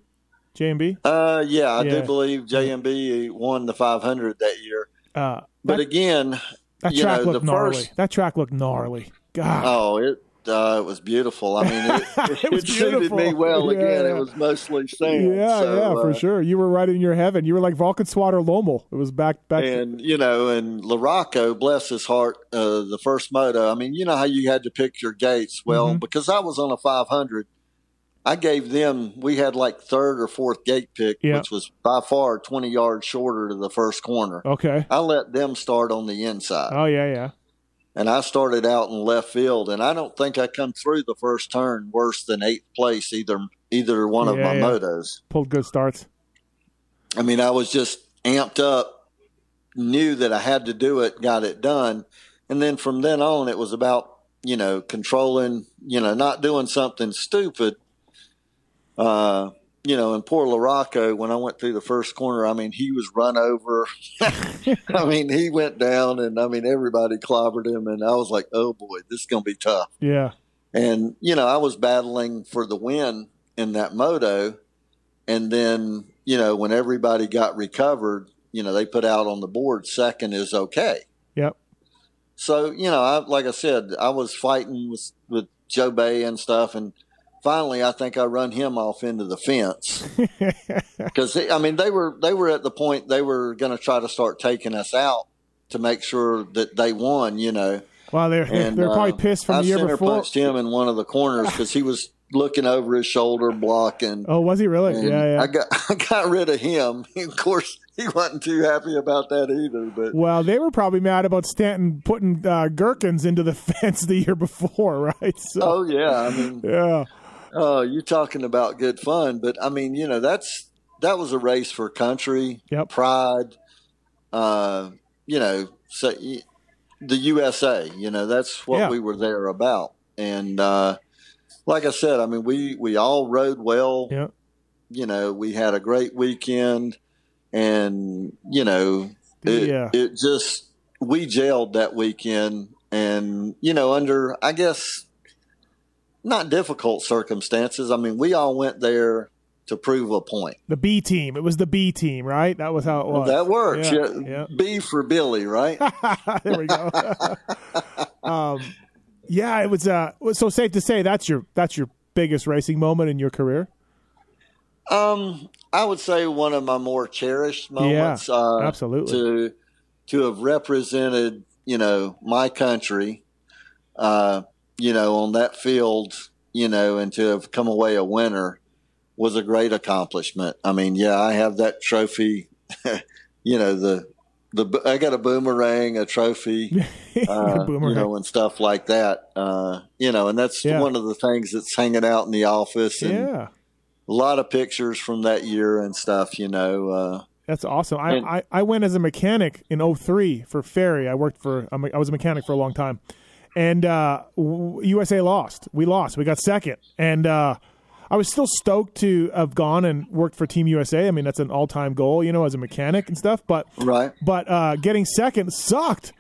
J and B. Uh, yeah, I Yeah. do believe JMB won the five hundred that year. Uh, But that, again, that you track know, looked the gnarly. first- That track looked gnarly. God. Oh, it uh, it was beautiful. I mean, it, it, It suited me well. Yeah, Again, it was mostly sand. yeah, so, yeah, for uh, sure. You were right in your heaven. You were like Valkenswaard Lommel. It was back back. And you know, and LaRocco, bless his heart, uh, the first moto. I mean, you know how you had to pick your gates. Well, Mm-hmm. because I was on a 500, I gave them. We had like third or fourth gate pick, Yeah. which was by far 20 yards shorter to the first corner. okay. I let them start on the inside. Oh yeah, yeah. and I started out in left field, and I don't think I come through the first turn worse than eighth place either either one of my yeah. motos. Pulled good starts. I mean, I was just amped up, knew that I had to do it, got it done, and then from then on, it was about you know controlling, you know, not doing something stupid. Uh, you know, and poor LaRocco, when I went through the first corner, I mean, he was run over. I mean, he went down, and I mean, everybody clobbered him, and I was like, oh boy, this is going to be tough. Yeah. And, you know, I was battling for the win in that moto. And then, you know, when everybody got recovered, you know, they put out on the board second is okay. Yep. So, you know, I, like I said, I was fighting with, with Jobé and stuff. And finally, I think I run him off into the fence because, I mean, they were, they were at the point they were going to try to start taking us out to make sure that they won. You know, Well, they're and they're probably uh, pissed from I the year before. punched him in one of the corners because he was looking over his shoulder blocking. Oh, was he really? Yeah, yeah. I got I got rid of him. Of course, he wasn't too happy about that either. But well, they were probably mad about Stanton putting uh, gherkins into the fence the year before, right? So, oh yeah, I mean, yeah, oh, you're talking about good fun. But I mean, you know, that's that was a race for country, Yep. pride. Uh, you know, so the USA. You know, that's what Yeah. we were there about. And uh, like I said, I mean, we we all rode well. yeah. you know, we had a great weekend and, you know, it, Yeah. it just, we gelled that weekend and, you know, under, I guess, not difficult circumstances. I mean, we all went there to prove a point. The B team. It was the B team, right? That was how it was. That works. Yeah, Yeah, B for Billy, right? there we go. um, yeah, it was. Uh, so safe to say that's your that's your biggest racing moment in your career. Um, I would say one of my more cherished moments. Yeah, uh, absolutely. To to have represented, you know, my country, uh, you know, on that field, you know, and to have come away a winner was a great accomplishment. I mean, yeah, I have that trophy. you know, the the I got a boomerang, a trophy, uh, Boomerang. you know, and stuff like that. Uh, you know, and that's Yeah. one of the things that's hanging out in the office and yeah, a lot of pictures from that year and stuff, you know. Uh, that's awesome. I, And- I, I went as a mechanic in 03 for Ferry. I worked for I was a mechanic for a long time, and uh, USA lost. We lost. We got second, and uh, I was still stoked to have gone and worked for Team USA. I mean, that's an all time goal, you know, as a mechanic and stuff. But right. but uh, getting second sucked.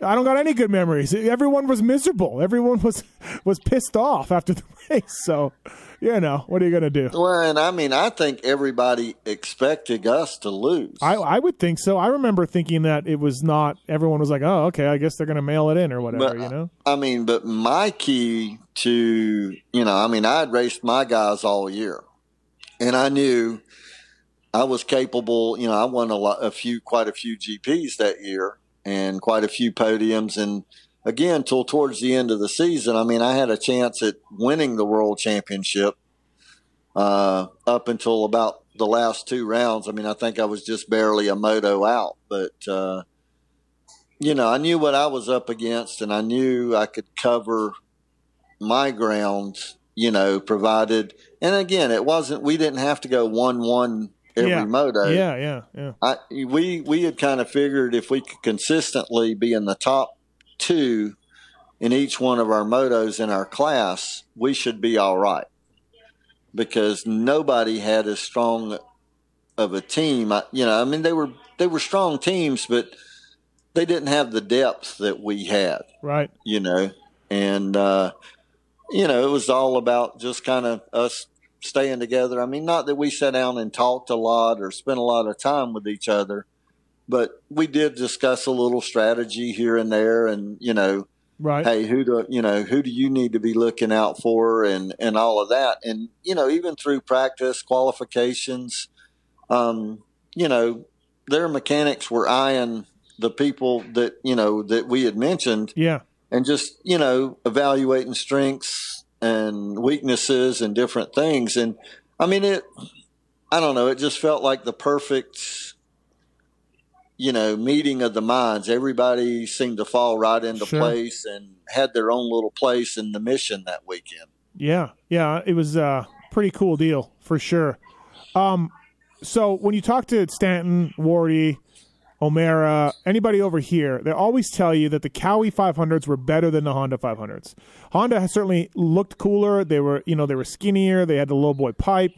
I don't got any good memories. Everyone was miserable. Everyone was was pissed off after the race. So, you know, what are you gonna do? Well, and I mean, I think everybody expected us to lose. I I would think so. I remember thinking that it was not. Everyone was like, "Oh, okay, I guess they're gonna mail it in or whatever." But, you know? I mean, but my key to, you know, I mean, I had raced my guys all year, and I knew I was capable. You know, I won a lot, a few, quite a few GPs that year, and quite a few podiums, and again, till towards the end of the season, I mean, I had a chance at winning the world championship. Uh, up until about the last two rounds, I mean, I think I was just barely a moto out, but. Uh, you know, I knew what I was up against, and I knew I could cover my ground. You know, provided, and again, it wasn't. We didn't have to go one one every Yeah. moto. yeah, yeah, yeah. I we we had kind of figured if we could consistently be in the top two in each one of our motos in our class, we should be all right. Because nobody had as strong of a team. I, you know, I mean they were they were strong teams, but they didn't have the depth that we had Right. you know, and uh, you know it was all about just kind of us staying together. I mean, not that we sat down and talked a lot or spent a lot of time with each other, but we did discuss a little strategy here and there, and you know, Right. hey, who do you know who do you need to be looking out for, and and all of that, and you know, even through practice qualifications, um, you know, their mechanics were eyeing the people that you know that we had mentioned Yeah. and just you know evaluating strengths and weaknesses and different things and i mean it i don't know it just felt like the perfect you know meeting of the minds everybody seemed to fall right into Sure. place and had their own little place in the mission that weekend Yeah, yeah, it was a pretty cool deal for sure. Um, so when you talk to Stanton, Wardy, O'Mara, anybody over here, they always tell you that the Kawi 500s were better than the Honda 500s. Honda has certainly looked cooler. They were, you know, they were skinnier. They had the low boy pipe.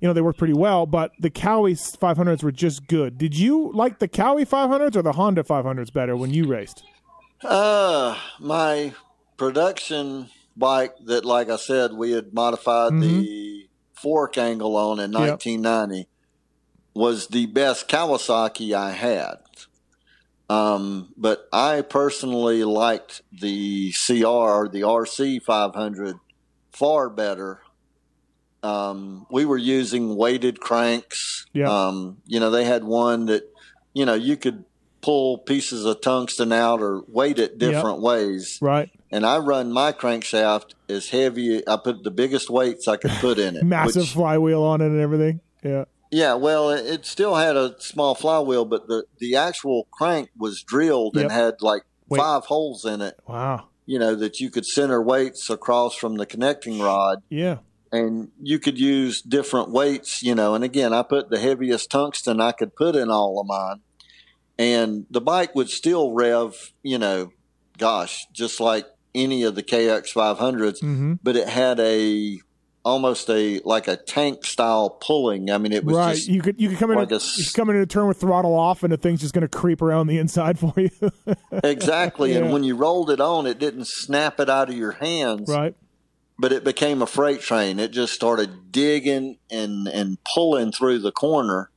You know, they worked pretty well, but the Kawi 500s were just good. Did you like the Kawi 500s or the Honda 500s better when you raced? Uh, my production bike that, like I said, we had modified the fork angle on in 1990 was the best Kawasaki I had. Um, but I personally liked the CR, the RC 500 far better. Um, we were using weighted cranks. Yeah. Um, you know, they had one that, you know, you could pull pieces of tungsten out or weight it different ways. Right. And I run my crankshaft as heavy. I put the biggest weights I could put in it. Massive which- flywheel on it and everything. Yeah. Yeah, well, it, still had a small flywheel, but the the actual crank was drilled Yep. and had like Wait. five holes in it. Wow. You know that you could center weights across from the connecting rod. Yeah. and you could use different weights, you know. And again, I put the heaviest tungsten I could put in all of mine, and the bike would still rev, you know, gosh, just like any of the KX 500s, hmm but it had a almost a like a tank style pulling. I mean, it was Right. just you could you could come in like a, a s- you could come in a turn with throttle off and the thing's just going to creep around the inside for you. exactly. Yeah. And when you rolled it on, it didn't snap it out of your hands. right. but it became a freight train. It just started digging and and pulling through the corner.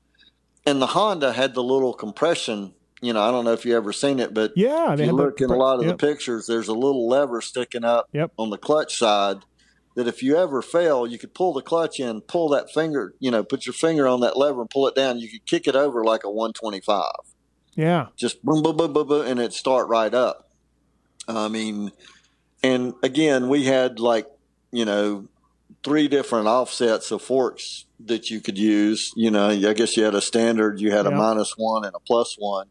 And the Honda had the little compression. You know, I don't know if you ever seen it, but Yeah. if you had the- look in a lot of yep. the pictures, there's a little lever sticking up Yep. on the clutch side. That if you ever fail, you could pull the clutch in, pull that finger, you know, put your finger on that lever and pull it down. You could kick it over like a 125 Yeah. just boom, boom, boom, boom, boom, and it start right up. I mean, and again, we had like you know three different offsets of forks that you could use. You know, I guess you had a standard, you had a minus one and a plus one,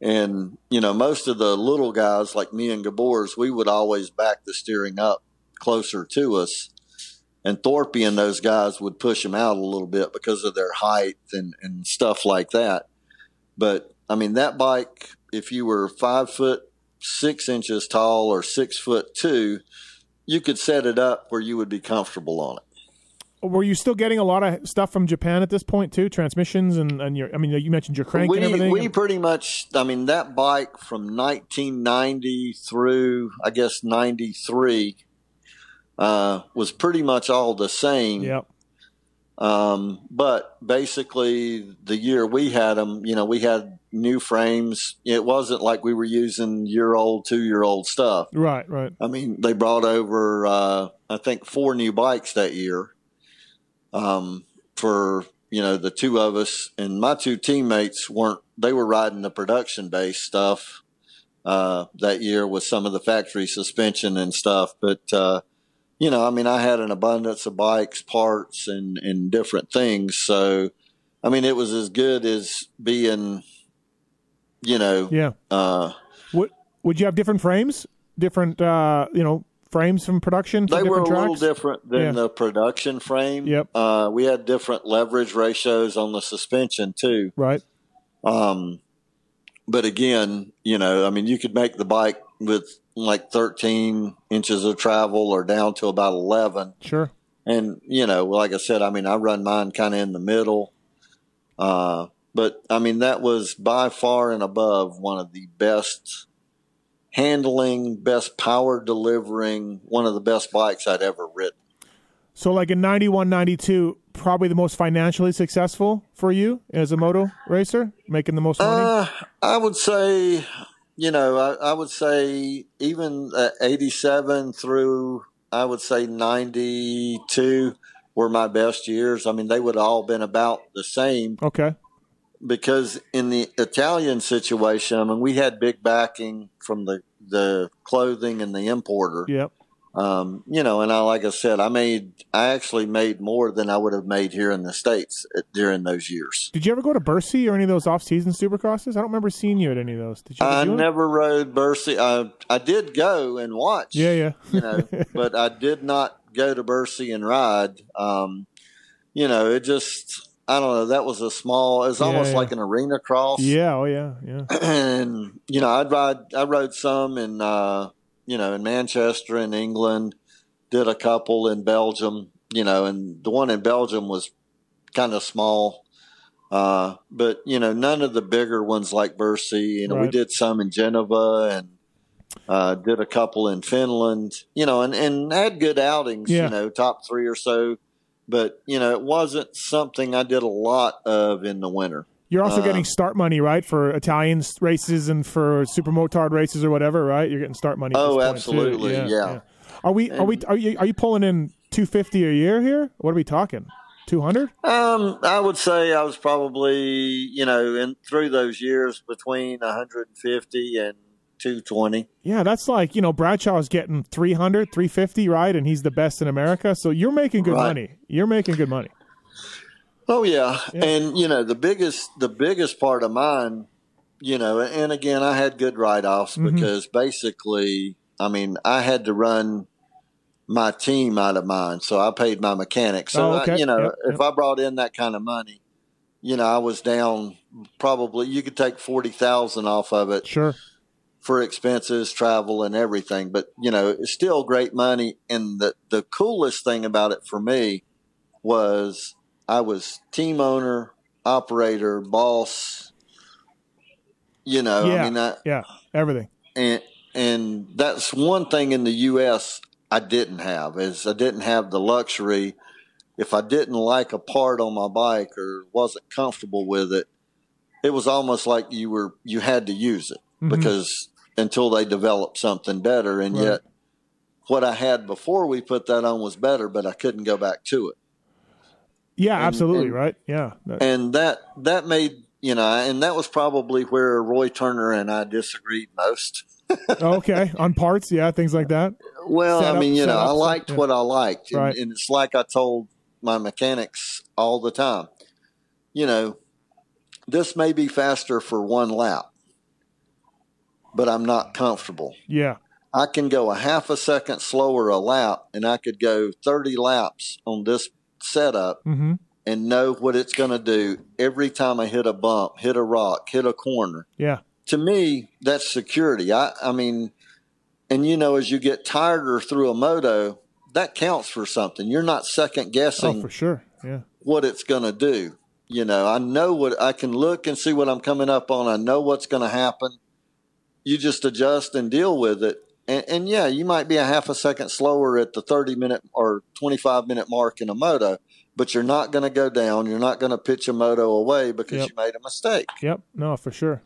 and you know most of the little guys like me and Geboers', we would always back the steering up closer to us. And Thorpe and those guys would push them out a little bit because of their height and, and stuff like that. But I mean, that bike, if you were five foot six inches tall or six foot two, you could set it up where you would be comfortable on it. Were you still getting a lot of stuff from Japan at this point too? Transmissions and and your I mean you mentioned your crank we, and everything. we pretty much, I mean, that bike from 1990 through, I guess, 93 uh, was pretty much all the same. Yep. Um, but basically, the year we had them, you know, we had new frames. It wasn't like we were using year old, two year old stuff. Right. Right. I mean, they brought over, uh, I think, four new bikes that year um, for, you know, the two of us. And my two teammates weren't, they were riding the production based stuff uh, that year with some of the factory suspension and stuff. But, uh, you know, I mean, I had an abundance of bikes, parts, and, and different things. So, I mean, it was as good as being, you know, Yeah. uh, Would would you have different frames? Different uh, you know, frames from production they were a different little tracks? different than Yeah. the production frame. Yep. Uh, we had different leverage ratios on the suspension too. Right. Um, but again, you know, I mean, you could make the bike with like 13 inches of travel or down to about 11. Sure. And, you know, like I said, I mean, I run mine kind of in the middle. Uh, but I mean, that was by far and above one of the best handling, best power delivering, one of the best bikes I'd ever ridden. So like in 91, 92, probably the most financially successful for you as a moto racer, making the most money. Uh, I would say, you know, I, I would say even uh, 87 through, I would say 92 were my best years. I mean, they would have all been about the same okay. because in the Italian situation, I mean, we had big backing from the, the clothing and the importer. Yep. Um, you know, and I, like I said, I made, I actually made more than I would have made here in the States uh, during those years. Did you ever go to Bercy or any of those off-season supercrosses? I don't remember seeing you at any of those. Did you? I do it? never rode Bercy. I, I did go and watch. Yeah, yeah. you know, but I did not go to Bercy and ride. Um, you know, it just, I don't know. That was a small, it's Yeah, almost yeah. like an arena cross. Yeah. Oh, yeah. Yeah. and, you know, I'd ride, I rode some in, uh, you know, in Manchester in England, did a couple in Belgium, you know, and the one in Belgium was kind of small. Uh, but you know, none of the bigger ones like Bercy. You know, we did some in Geneva and uh, did a couple in Finland. You know, and and had good outings. Yeah. You know, top three or so. But you know, it wasn't something I did a lot of in the winter. You're also Uh, getting start money, right, for Italian races and for super motard races or whatever, right? You're getting start money. Oh, this point, too. absolutely, yeah. Are we? Are we? Are you? Are you pulling in 250 a year here? What are we talking? Two hundred? Um, I would say I was probably, you know, in through those years between 150 and 220. Yeah, that's like you know Bradshaw's getting 300, 350, right? And he's the best in America. So you're making good Right. money. You're making good money. Oh yeah. Yeah. and you know the biggest the biggest part of mine, you know, and again I had good write offs Mhm. because basically, I mean, I had to run my team out of mine, so I paid my mechanic. So Oh, okay. I, you know, Yep, if I brought in that kind of money, you know, I was down probably. You could take forty thousand off of it Sure. for expenses, travel, and everything. But you know, it's still great money. And the the coolest thing about it for me was I was team owner, operator, boss. You know, Yeah. I mean, I, Yeah. Everything. and and that's one thing in the U.S. I didn't have is I didn't have the luxury. If I didn't like a part on my bike or wasn't comfortable with it, it was almost like you were you had to use it Mhm. because until they developed something better, and Right. yet what I had before we put that on was better, but I couldn't go back to it Yeah, And- absolutely. and- right. Yeah. And that that made you know, and that was probably where Roy Turner and I disagreed most. Oh, okay. On parts. Yeah. Things like that. Well, Set I mean, you know, I liked yeah. what I liked, and, Right. and it's like I told my mechanics all the time. You know, this may be faster for one lap, but I'm not comfortable. Yeah. I can go a half a second slower a lap, and I could go 30 laps on this setup Mm-hmm. and know what it's going to do every time I hit a bump, hit a rock, hit a corner. Yeah. To me, that's security. I, I mean, and you know, as you get tireder through a moto, that counts for something. You're not second guessing. Oh, guessing for sure. Yeah. what it's going to do. You know, I know what I can look and see what I'm coming up on. I know what's going to happen. You just adjust and deal with it. And, and yeah, you might be a half a second slower at the 30 minute or 25 minute mark in a moto, but you're not going to go down. You're not going to pitch a moto away because Yep. you made a mistake. Yep. No, for sure.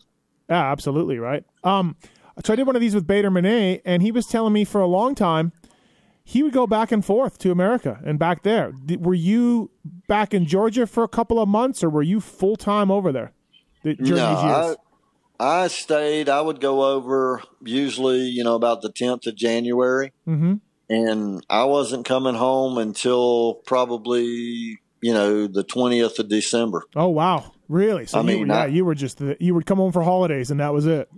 Yeah, absolutely. Right. Um, so I did one of these with Bader Manneh, and he was telling me for a long time he would go back and forth to America and back there. Were you back in Georgia for a couple of months, or were you full time over there th- during no, these years? I, I stayed. I would go over usually, you know, about the 10th of January. mm-hmm. and I wasn't coming home until probably you know the twentieth of December. Oh wow, really? So I you, mean, yeah, I- you were just the, you would come home for holidays, and that was it.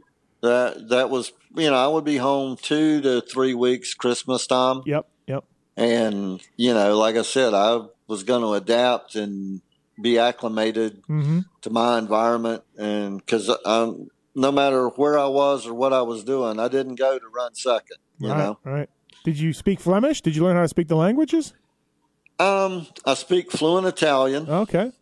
That that was you know I would be home two to three weeks Christmas time, Yep. Yep. and you know like I said I was going to adapt and be acclimated Mm-hmm. to my environment, and because um, no matter where I was or what I was doing, I didn't go to run second. You right. know, Right. Did you speak Flemish? Did you learn how to speak the languages? um, I speak fluent Italian. Okay.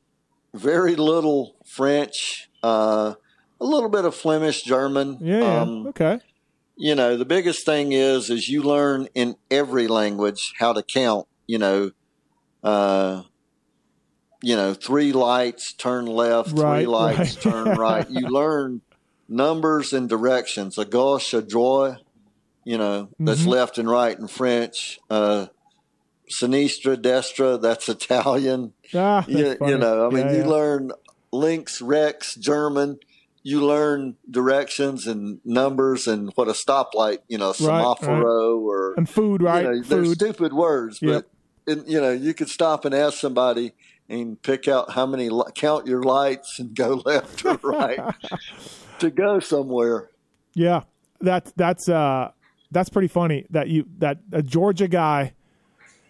very little French, uh, a little bit of Flemish, German. Yeah. yeah. Um, okay. you know, the biggest thing is is you learn in every language how to count. You know, uh, you know, three lights, turn left. Right, three lights, right. turn right. You learn numbers and directions. A gauche, a droit. You know, that's Mhm. left and right in French. Uh, sinistra, destra. That's Italian Ah, that's you, you know, I mean, Yeah, you yeah. learn links, rex, German. You learn directions and numbers and what a stoplight, you know, semaphore or and food, right? you know, they're food. stupid words, Yep. but and, you know, you could stop and ask somebody and pick out how many count your lights and go left or right to go somewhere. Yeah, that's that's uh that's pretty funny that you that a Georgia guy,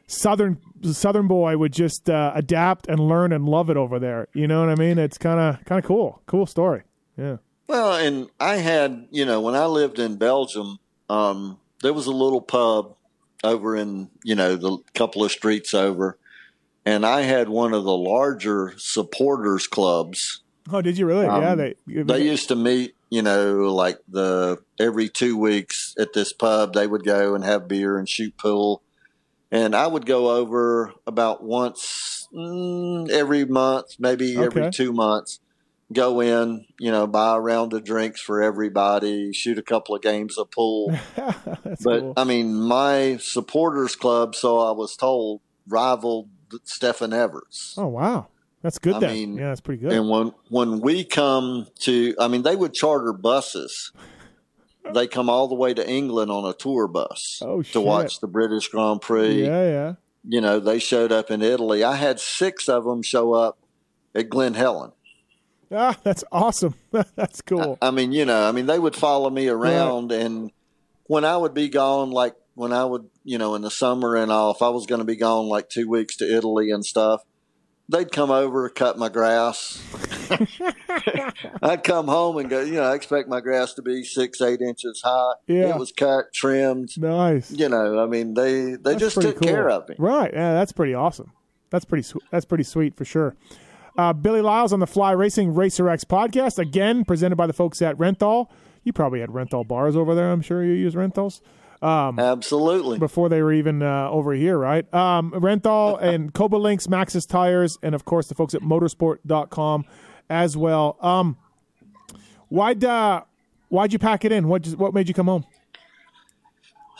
southern southern boy would just uh, adapt and learn and love it over there. You know what I mean? It's kind of kind of cool, cool story. Yeah. Well, and I had, you know, when I lived in Belgium, um, there was a little pub over in, you know, the couple of streets over, and I had one of the larger supporters clubs. Oh, did you really? yeah, Um, they They used to meet, you know, like the every two weeks at this pub. They would go and have beer and shoot pool, and I would go over about once mm, every month, maybe Okay. every two months. Go in, you know, buy a round of drinks for everybody, shoot a couple of games of pool. But cool. I mean, my supporters club, so I was told, rivaled Stefan Everts. Oh wow, that's good. I then. mean, yeah, that's pretty good. And when when we come to, I mean, they would charter buses. They come all the way to England on a tour bus Oh, to watch the British Grand Prix. yeah, yeah. You know, they showed up in Italy. I had six of them show up at Glen Helen. Ah, that's awesome. that's cool. I mean, you know, I mean, they would follow me around, and when I would be gone, like when I would, you know, in the summer and all, if I was going to be gone like two weeks to Italy and stuff, they'd come over, cut my grass. I'd come home and go, you know, I expect my grass to be six, eight inches high. Yeah. It was cut, trimmed. nice. You know, I mean, they they That's just took care of me. Right. Yeah, that's pretty awesome. That's pretty. Sw- that's pretty sweet for sure. Uh, Billy Liles on the Fly Racing Racer X podcast again, presented by the folks at Renthal. You probably had Renthal bars over there. I'm sure you use Renthals Absolutely. before they were even uh, over here, right? Um, Renthal and Kouba Links, Maxxis Tires, and of course the folks at MotoSport.com as well. Um, why'd uh, why'd you pack it in? What just, what made you come home?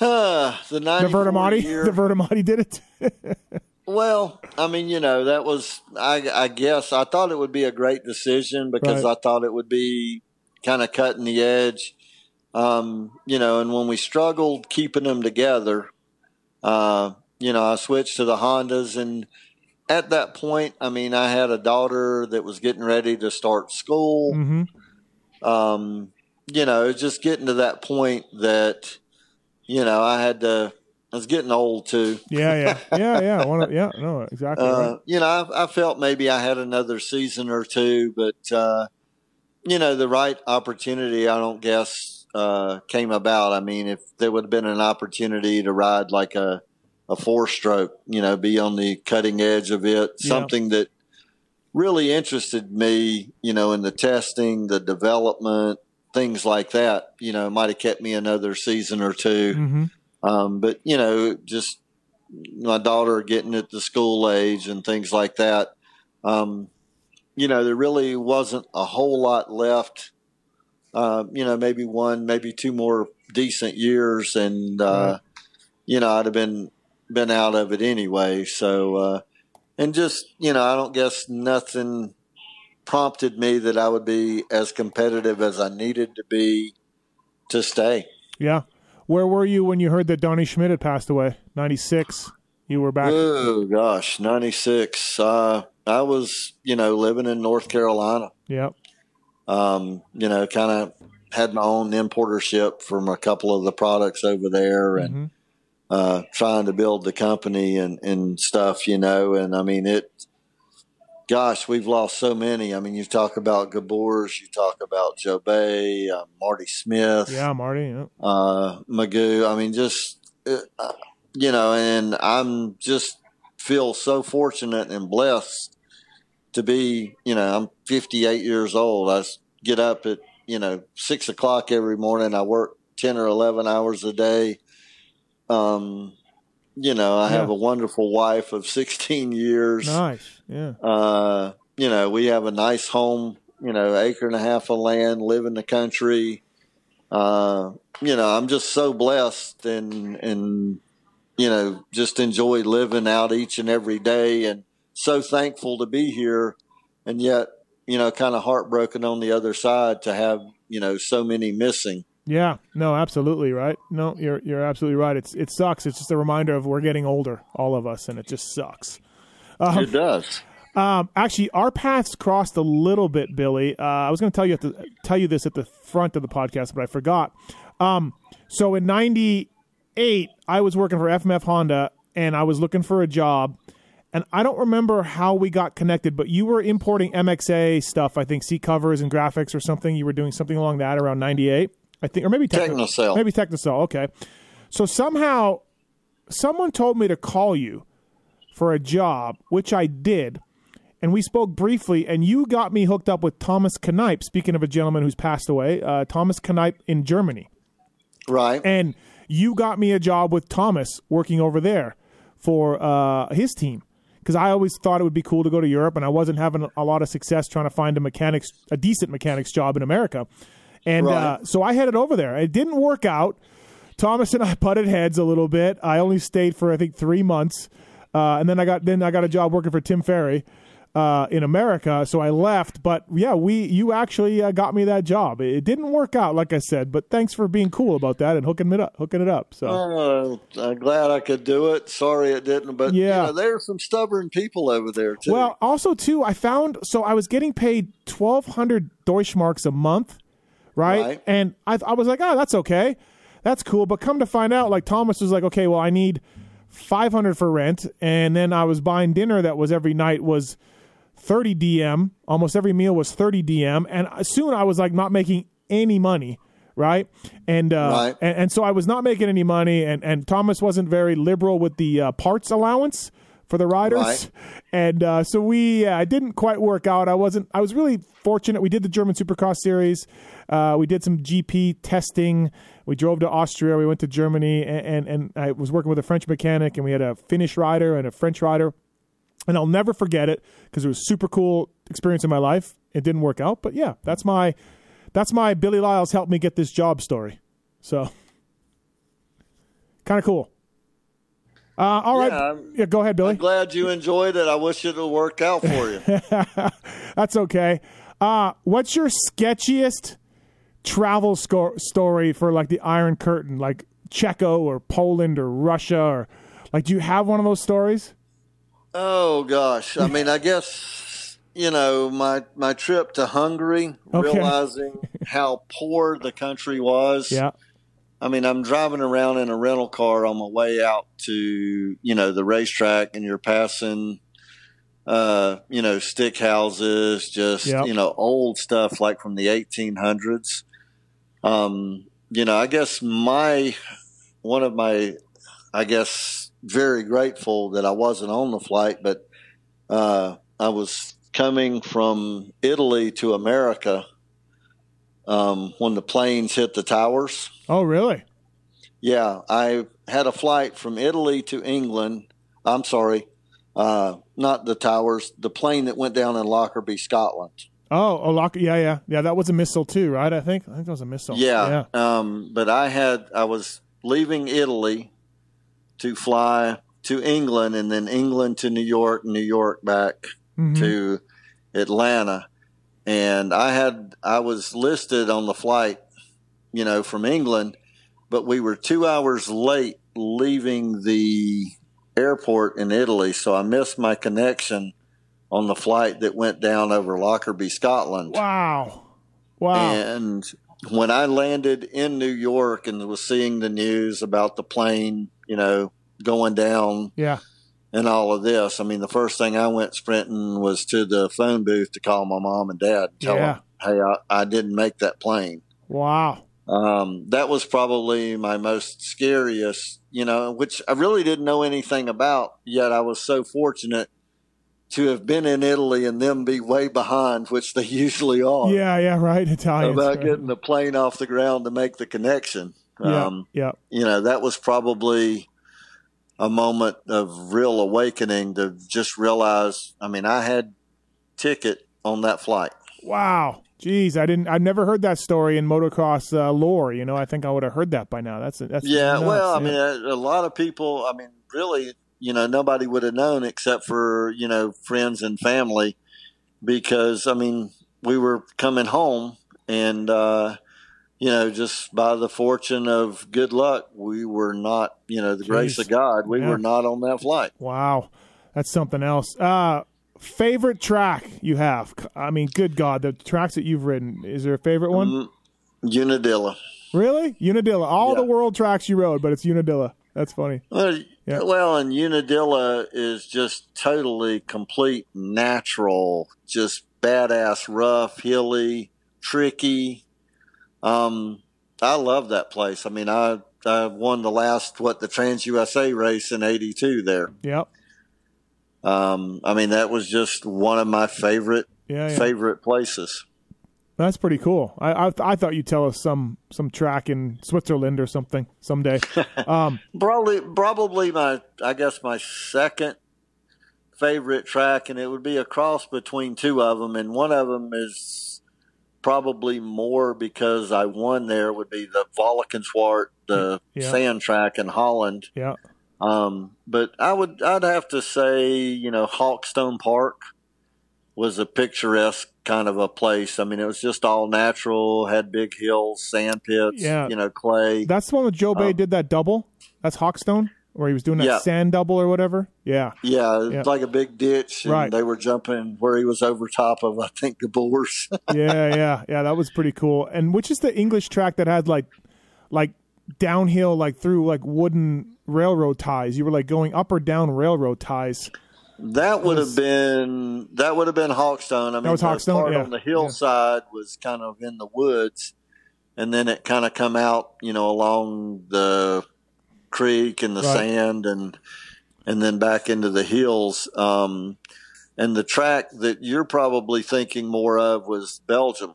Uh, the The 94 Vertemati. year, The Vertemati did it. Well, I mean, you know, that was, I, I guess, I thought it would be a great decision because Right. I thought it would be kind of cutting the edge. Um, you know, and when we struggled keeping them together, uh, you know, I switched to the Hondas. And at that point, I mean, I had a daughter that was getting ready to start school. hmm Um, you know, just getting to that point that, you know, I had to, I was getting old too. Yeah, yeah, yeah, yeah. Wanna, yeah, no, exactly. Uh, right. you know, I, I felt maybe I had another season or two, but uh, you know, the right opportunity, I don't guess, uh, came about. I mean, if there would have been an opportunity to ride like a a four stroke, you know, be on the cutting edge of it, Yeah. something that really interested me, you know, in the testing, the development, things like that. You know, might have kept me another season or two. hmm Um, but you know, just my daughter getting at the school age and things like that. Um, you know, there really wasn't a whole lot left. Uh, you know, maybe one, maybe two more decent years, and uh, you know, I'd have been been out of it anyway. So, uh, and just you know, I don't guess nothing prompted me that I would be as competitive as I needed to be to stay. Yeah. Where were you when you heard that Donny Schmit had passed away? Ninety six. You were back. Oh gosh, ninety six. Uh, I was, you know, living in North Carolina. yeah. Um, you know, kind of had my own importership from a couple of the products over there, and Mhm. uh, trying to build the company and and stuff. You know, and I mean it. Gosh, we've lost so many. I mean, you talk about Geboers, you talk about Jobé, uh, Marty Smith Yeah, Marty. Yeah. uh, Magoo. I mean, just uh, you know, and I'm just feel so fortunate and blessed to be. You know, I'm 58 years old. I get up at you know six o'clock every morning. I work 10 or 11 hours a day. Um, you know, I have a wonderful wife of 16 years Nice. Yeah. uh, you know, we have a nice home, you know, acre and a half of land, live in the country. Uh, you know, I'm just so blessed and, and, you know, just enjoy living out each and every day and so thankful to be here. And yet, you know, kind of heartbroken on the other side to have, you know, so many missing. Yeah. No, absolutely right. No, you're you're absolutely right. It's it sucks. It's just a reminder of we're getting older, all of us, and it just sucks. it does. Um, actually, our paths crossed a little bit, Billy. Uh, I was going to tell you at the, tell you this at the front of the podcast, but I forgot. Um, so in '98, I was working for FMF Honda, and I was looking for a job. And I don't remember how we got connected, but you were importing MXA stuff. I think seat covers and graphics or something. You were doing something along that around '98, I think, or maybe Techno- Technosel. Maybe Technosel. Okay. So somehow, someone told me to call you for a job, which I did and we spoke briefly, and you got me hooked up with Thomas Knipe. Speaking of a gentleman who's passed away, uh, Thomas Knipe in Germany, Right. and you got me a job with Thomas working over there for uh, his team because I always thought it would be cool to go to Europe, and I wasn't having a lot of success trying to find a mechanics, a decent mechanics job in America, and uh, so I headed over there. It didn't work out. Thomas and I butted heads a little bit. I only stayed for I think three months. uh, and then I got then I got a job working for Tim Ferry uh, in America, so I left. But yeah, we you actually uh, got me that job. It didn't work out, like I said, but thanks for being cool about that and hooking it up, hooking it up. So Uh, I'm glad I could do it. Sorry it didn't, but Yeah. you know, there are some stubborn people over there too. well, also too, I found so I was getting paid twelve hundred Deutschmarks a month, right? Right. And I I was like, oh, that's okay, that's cool. But come to find out, like Thomas was like, okay, well, I need five hundred for rent, and then I was buying dinner that was every night was 30 DM. Almost every meal was 30 DM. And soon I was like not making any money. Right. And, uh, Right. And, and so I was not making any money. And, and Thomas wasn't very liberal with the uh, parts allowance for the riders. Right. And uh, so we, uh, it didn't quite work out. I wasn't, I was really fortunate. We did the German Supercross series. Uh, we did some GP testing. We drove to Austria. We went to Germany. And, and, and I was working with a French mechanic, and we had a Finnish rider and a French rider and I'll never forget it because it was a super cool experience in my life. It didn't work out, but yeah, that's my that's my Billy Liles helped me get this job story. So kind of cool. Uh, all right, Yeah, I'm- yeah, go ahead, Billy. I'm glad you enjoyed it. I wish it had worked out for you. That's okay. Uh, what's your sketchiest travel sco- story for like the Iron Curtain, like Czechia or Poland or Russia, or like do you have one of those stories? Oh gosh, I mean, I guess you know my my trip to Hungary, Okay. realizing how poor the country was. Yeah, I mean, I'm driving around in a rental car on my way out to, you know, the racetrack and you're passing, uh, you know, stick houses, just, Yep. you know, old stuff like from the 1800s. Um, you know, I guess my, one of my, I guess, very grateful that I wasn't on the flight, but, uh, I was coming from Italy to America, um, when the planes hit the towers. Oh, really? Yeah, I had a flight from Italy to England. I'm sorry, uh, not the towers. The plane that went down in Lockerbie, Scotland. Oh, oh, lock, yeah, yeah, yeah. That was a missile too, right? I think. I think that was a missile. Yeah. Um, but I had I was leaving Italy to fly to England, and then England to New York, New York back Mhm. to Atlanta, and I had I was listed on the flight, you know, from England, but we were two hours late leaving the airport in Italy, so I missed my connection on the flight that went down over Lockerbie, Scotland. Wow. Wow. And when I landed in New York and was seeing the news about the plane, you know, going down yeah. and all of this, I mean, the first thing I went sprinting was to the phone booth to call my mom and dad, tell Yeah. them, hey, I, I didn't make that plane. Wow. Um, that was probably my most scariest, you know, which I really didn't know anything about, yet I was so fortunate to have been in Italy and them be way behind, which they usually are Yeah, yeah, right. Italians. about right. getting the plane off the ground to make the connection. Yeah, Um, yeah. you know, that was probably a moment of real awakening to just realize. I mean, I had ticket on that flight. Wow. Jeez, I didn't. I never heard that story in motocross uh, lore. You know, I think I would have heard that by now. That's that's Yeah, nuts, well, I yeah. mean, a, a lot of people. I mean, really, you know, nobody would have known except for you know friends and family, because I mean, we were coming home, and uh, you know, just by the fortune of good luck, we were not, you know, the grace of God, we Yeah. were not on that flight. Wow, that's something else. Uh, favorite track you have? I mean, good God, the tracks that you've ridden. Is there a favorite one? Mm, Unadilla. Really, Unadilla. All Yeah. the world tracks you rode, but it's Unadilla. That's funny. Well, Yeah. well, and Unadilla is just totally complete natural, just badass, rough, hilly, tricky. Um, I love that place. I mean, I I won the last what the Trans USA race in '82 there. Yep. Um, I mean, that was just one of my favorite Yeah, yeah. favorite places. That's pretty cool. I, I I thought you'd tell us some some track in Switzerland or something someday. Um, Probably, probably my, I guess my second favorite track, and it would be a cross between two of them, and one of them is probably more because I won there would be the Valkenswaard, the Yeah. sand track in Holland. yeah. Um, but I would I'd have to say you know Hawkstone Park was a picturesque kind of a place. I mean, it was just all natural, had big hills, sand pits, Yeah. you know, clay. That's the one with Jobé Um, did that double. That's Hawkstone, where he was doing that Yeah. sand double or whatever. Yeah. yeah, it's Yeah. like a big ditch, and Right. they were jumping where he was over top of, I think, the boars. yeah, yeah, yeah. That was pretty cool. And which is the English track that had like, like downhill, like through like wooden railroad ties? You were like going up or down railroad ties. That would was- have been that would have been Hawkstone. I mean, was the Hawkstone? part Yeah. on the hillside was kind of in the woods, and then it kind of come out, you know, along the creek and the Right. sand, and and then back into the hills. Um, and the track that you're probably thinking more of was Belgium,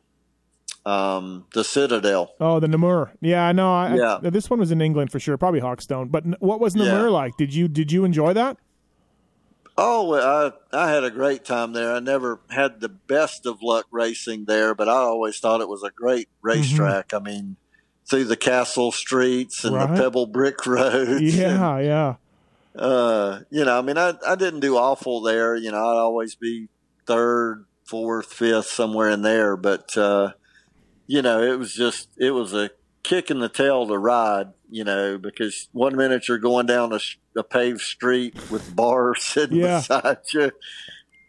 um, the Citadel. Oh, the Namur. Yeah, I know. I, Yeah. I, this one was in England for sure, probably Hawkstone. But what was Namur Yeah. like? Did you did you enjoy that? Oh, I I had a great time there. I never had the best of luck racing there, but I always thought it was a great racetrack. I mean, through the castle streets and Right. the pebble brick roads. Yeah, yeah. uh, you know, I mean, I I didn't do awful there. You know, I'd always be third, fourth, fifth, somewhere in there. But uh, you know, it was just it was a kick in the tail to ride. You know, because one minute you're going down a, a paved street with bars sitting Yeah. beside you.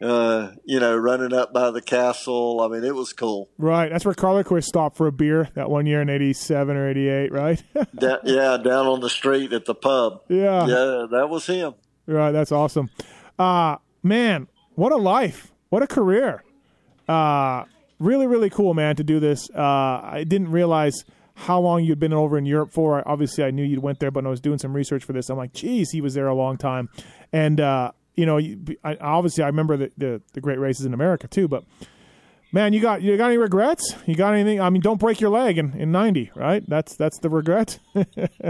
Uh, you know, running up by the castle. I mean, it was cool. Right. That's where Carlqvist stopped for a beer that one year in '87 or '88, right? Da- yeah, down on the street at the pub. yeah. Yeah, that was him. Right, that's awesome. Uh man, what a life. What a career. Uh really, really cool, man, to do this. Uh I didn't realize how long you'd been over in Europe for. I, obviously I knew you'd went there, but I was doing some research for this, I'm like, geez, he was there a long time. And uh, you know, I, obviously I remember the, the the great races in America too, but man, you got you got any regrets? You got anything? I mean, don't break your leg in, in 90, right? That's that's the regret.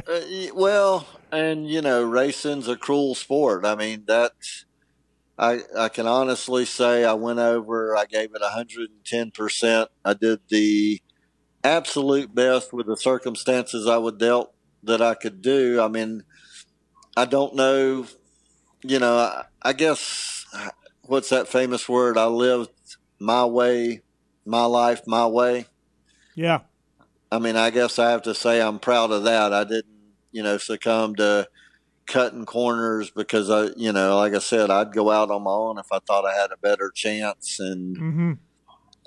Uh, well, and you know, racing's a cruel sport. I mean, that's I I can honestly say I went over. I gave it hundred and ten percent. I did the absolute best with the circumstances I was dealt that I could do. I mean, I don't know. You know, I, I guess what's that famous word? I lived my way, my life, my way. yeah. I mean, I guess I have to say I'm proud of that. I didn't, you know, succumb to cutting corners because I, you know, like I said, I'd go out on my own if I thought I had a better chance, and Mhm.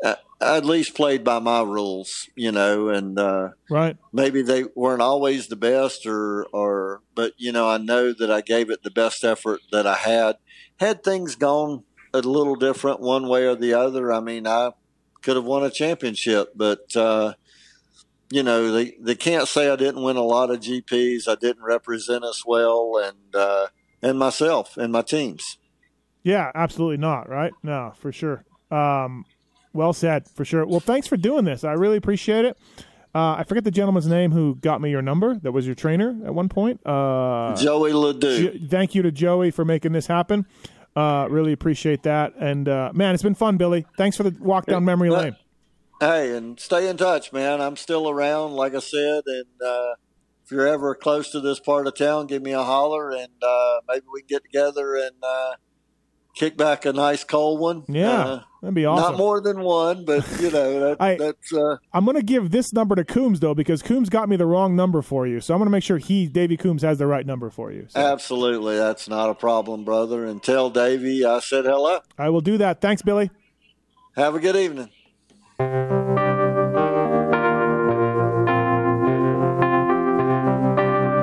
I, I at least played by my rules, you know, and uh, Right. maybe they weren't always the best, or, or, but you know, I know that I gave it the best effort that I had. Had things gone a little different one way or the other, I mean, I could have won a championship, but. uh you know they they can't say I didn't win a lot of GPs. I didn't represent us well, and uh, and myself and my teams. Yeah, absolutely not. Right? No, for sure. Um, well said, for sure. Well, thanks for doing this. I really appreciate it. Uh, I forget the gentleman's name who got me your number. That was your trainer at one point. Uh, Joey Ledoux. Jo- thank you to Joey for making this happen. Uh, really appreciate that. And uh, man, it's been fun, Billy. Thanks for the walk down memory lane. Hey, and stay in touch, man. I'm still around, like I said, and uh, if you're ever close to this part of town, give me a holler, and uh, maybe we can get together and uh, kick back a nice cold one. Yeah, Uh, that'd be awesome. Not more than one, but you know that, I- that's uh, I'm going to give this number to Coombs though because Coombs got me the wrong number for you. So I'm going to make sure he, Davey Coombs, has the right number for you. So absolutely that's not a problem, brother. And tell Davey I said hello. I will do that. Thanks, Billy. Have a good evening.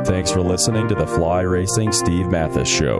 Thanks for listening to the Fly Racing Steve Matthes Show.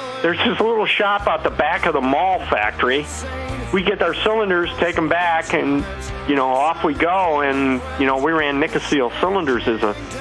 There's this little shop out the back of the Mahle factory. We get our cylinders, take them back, and you know off we go. And you know we ran Nikasil cylinders as a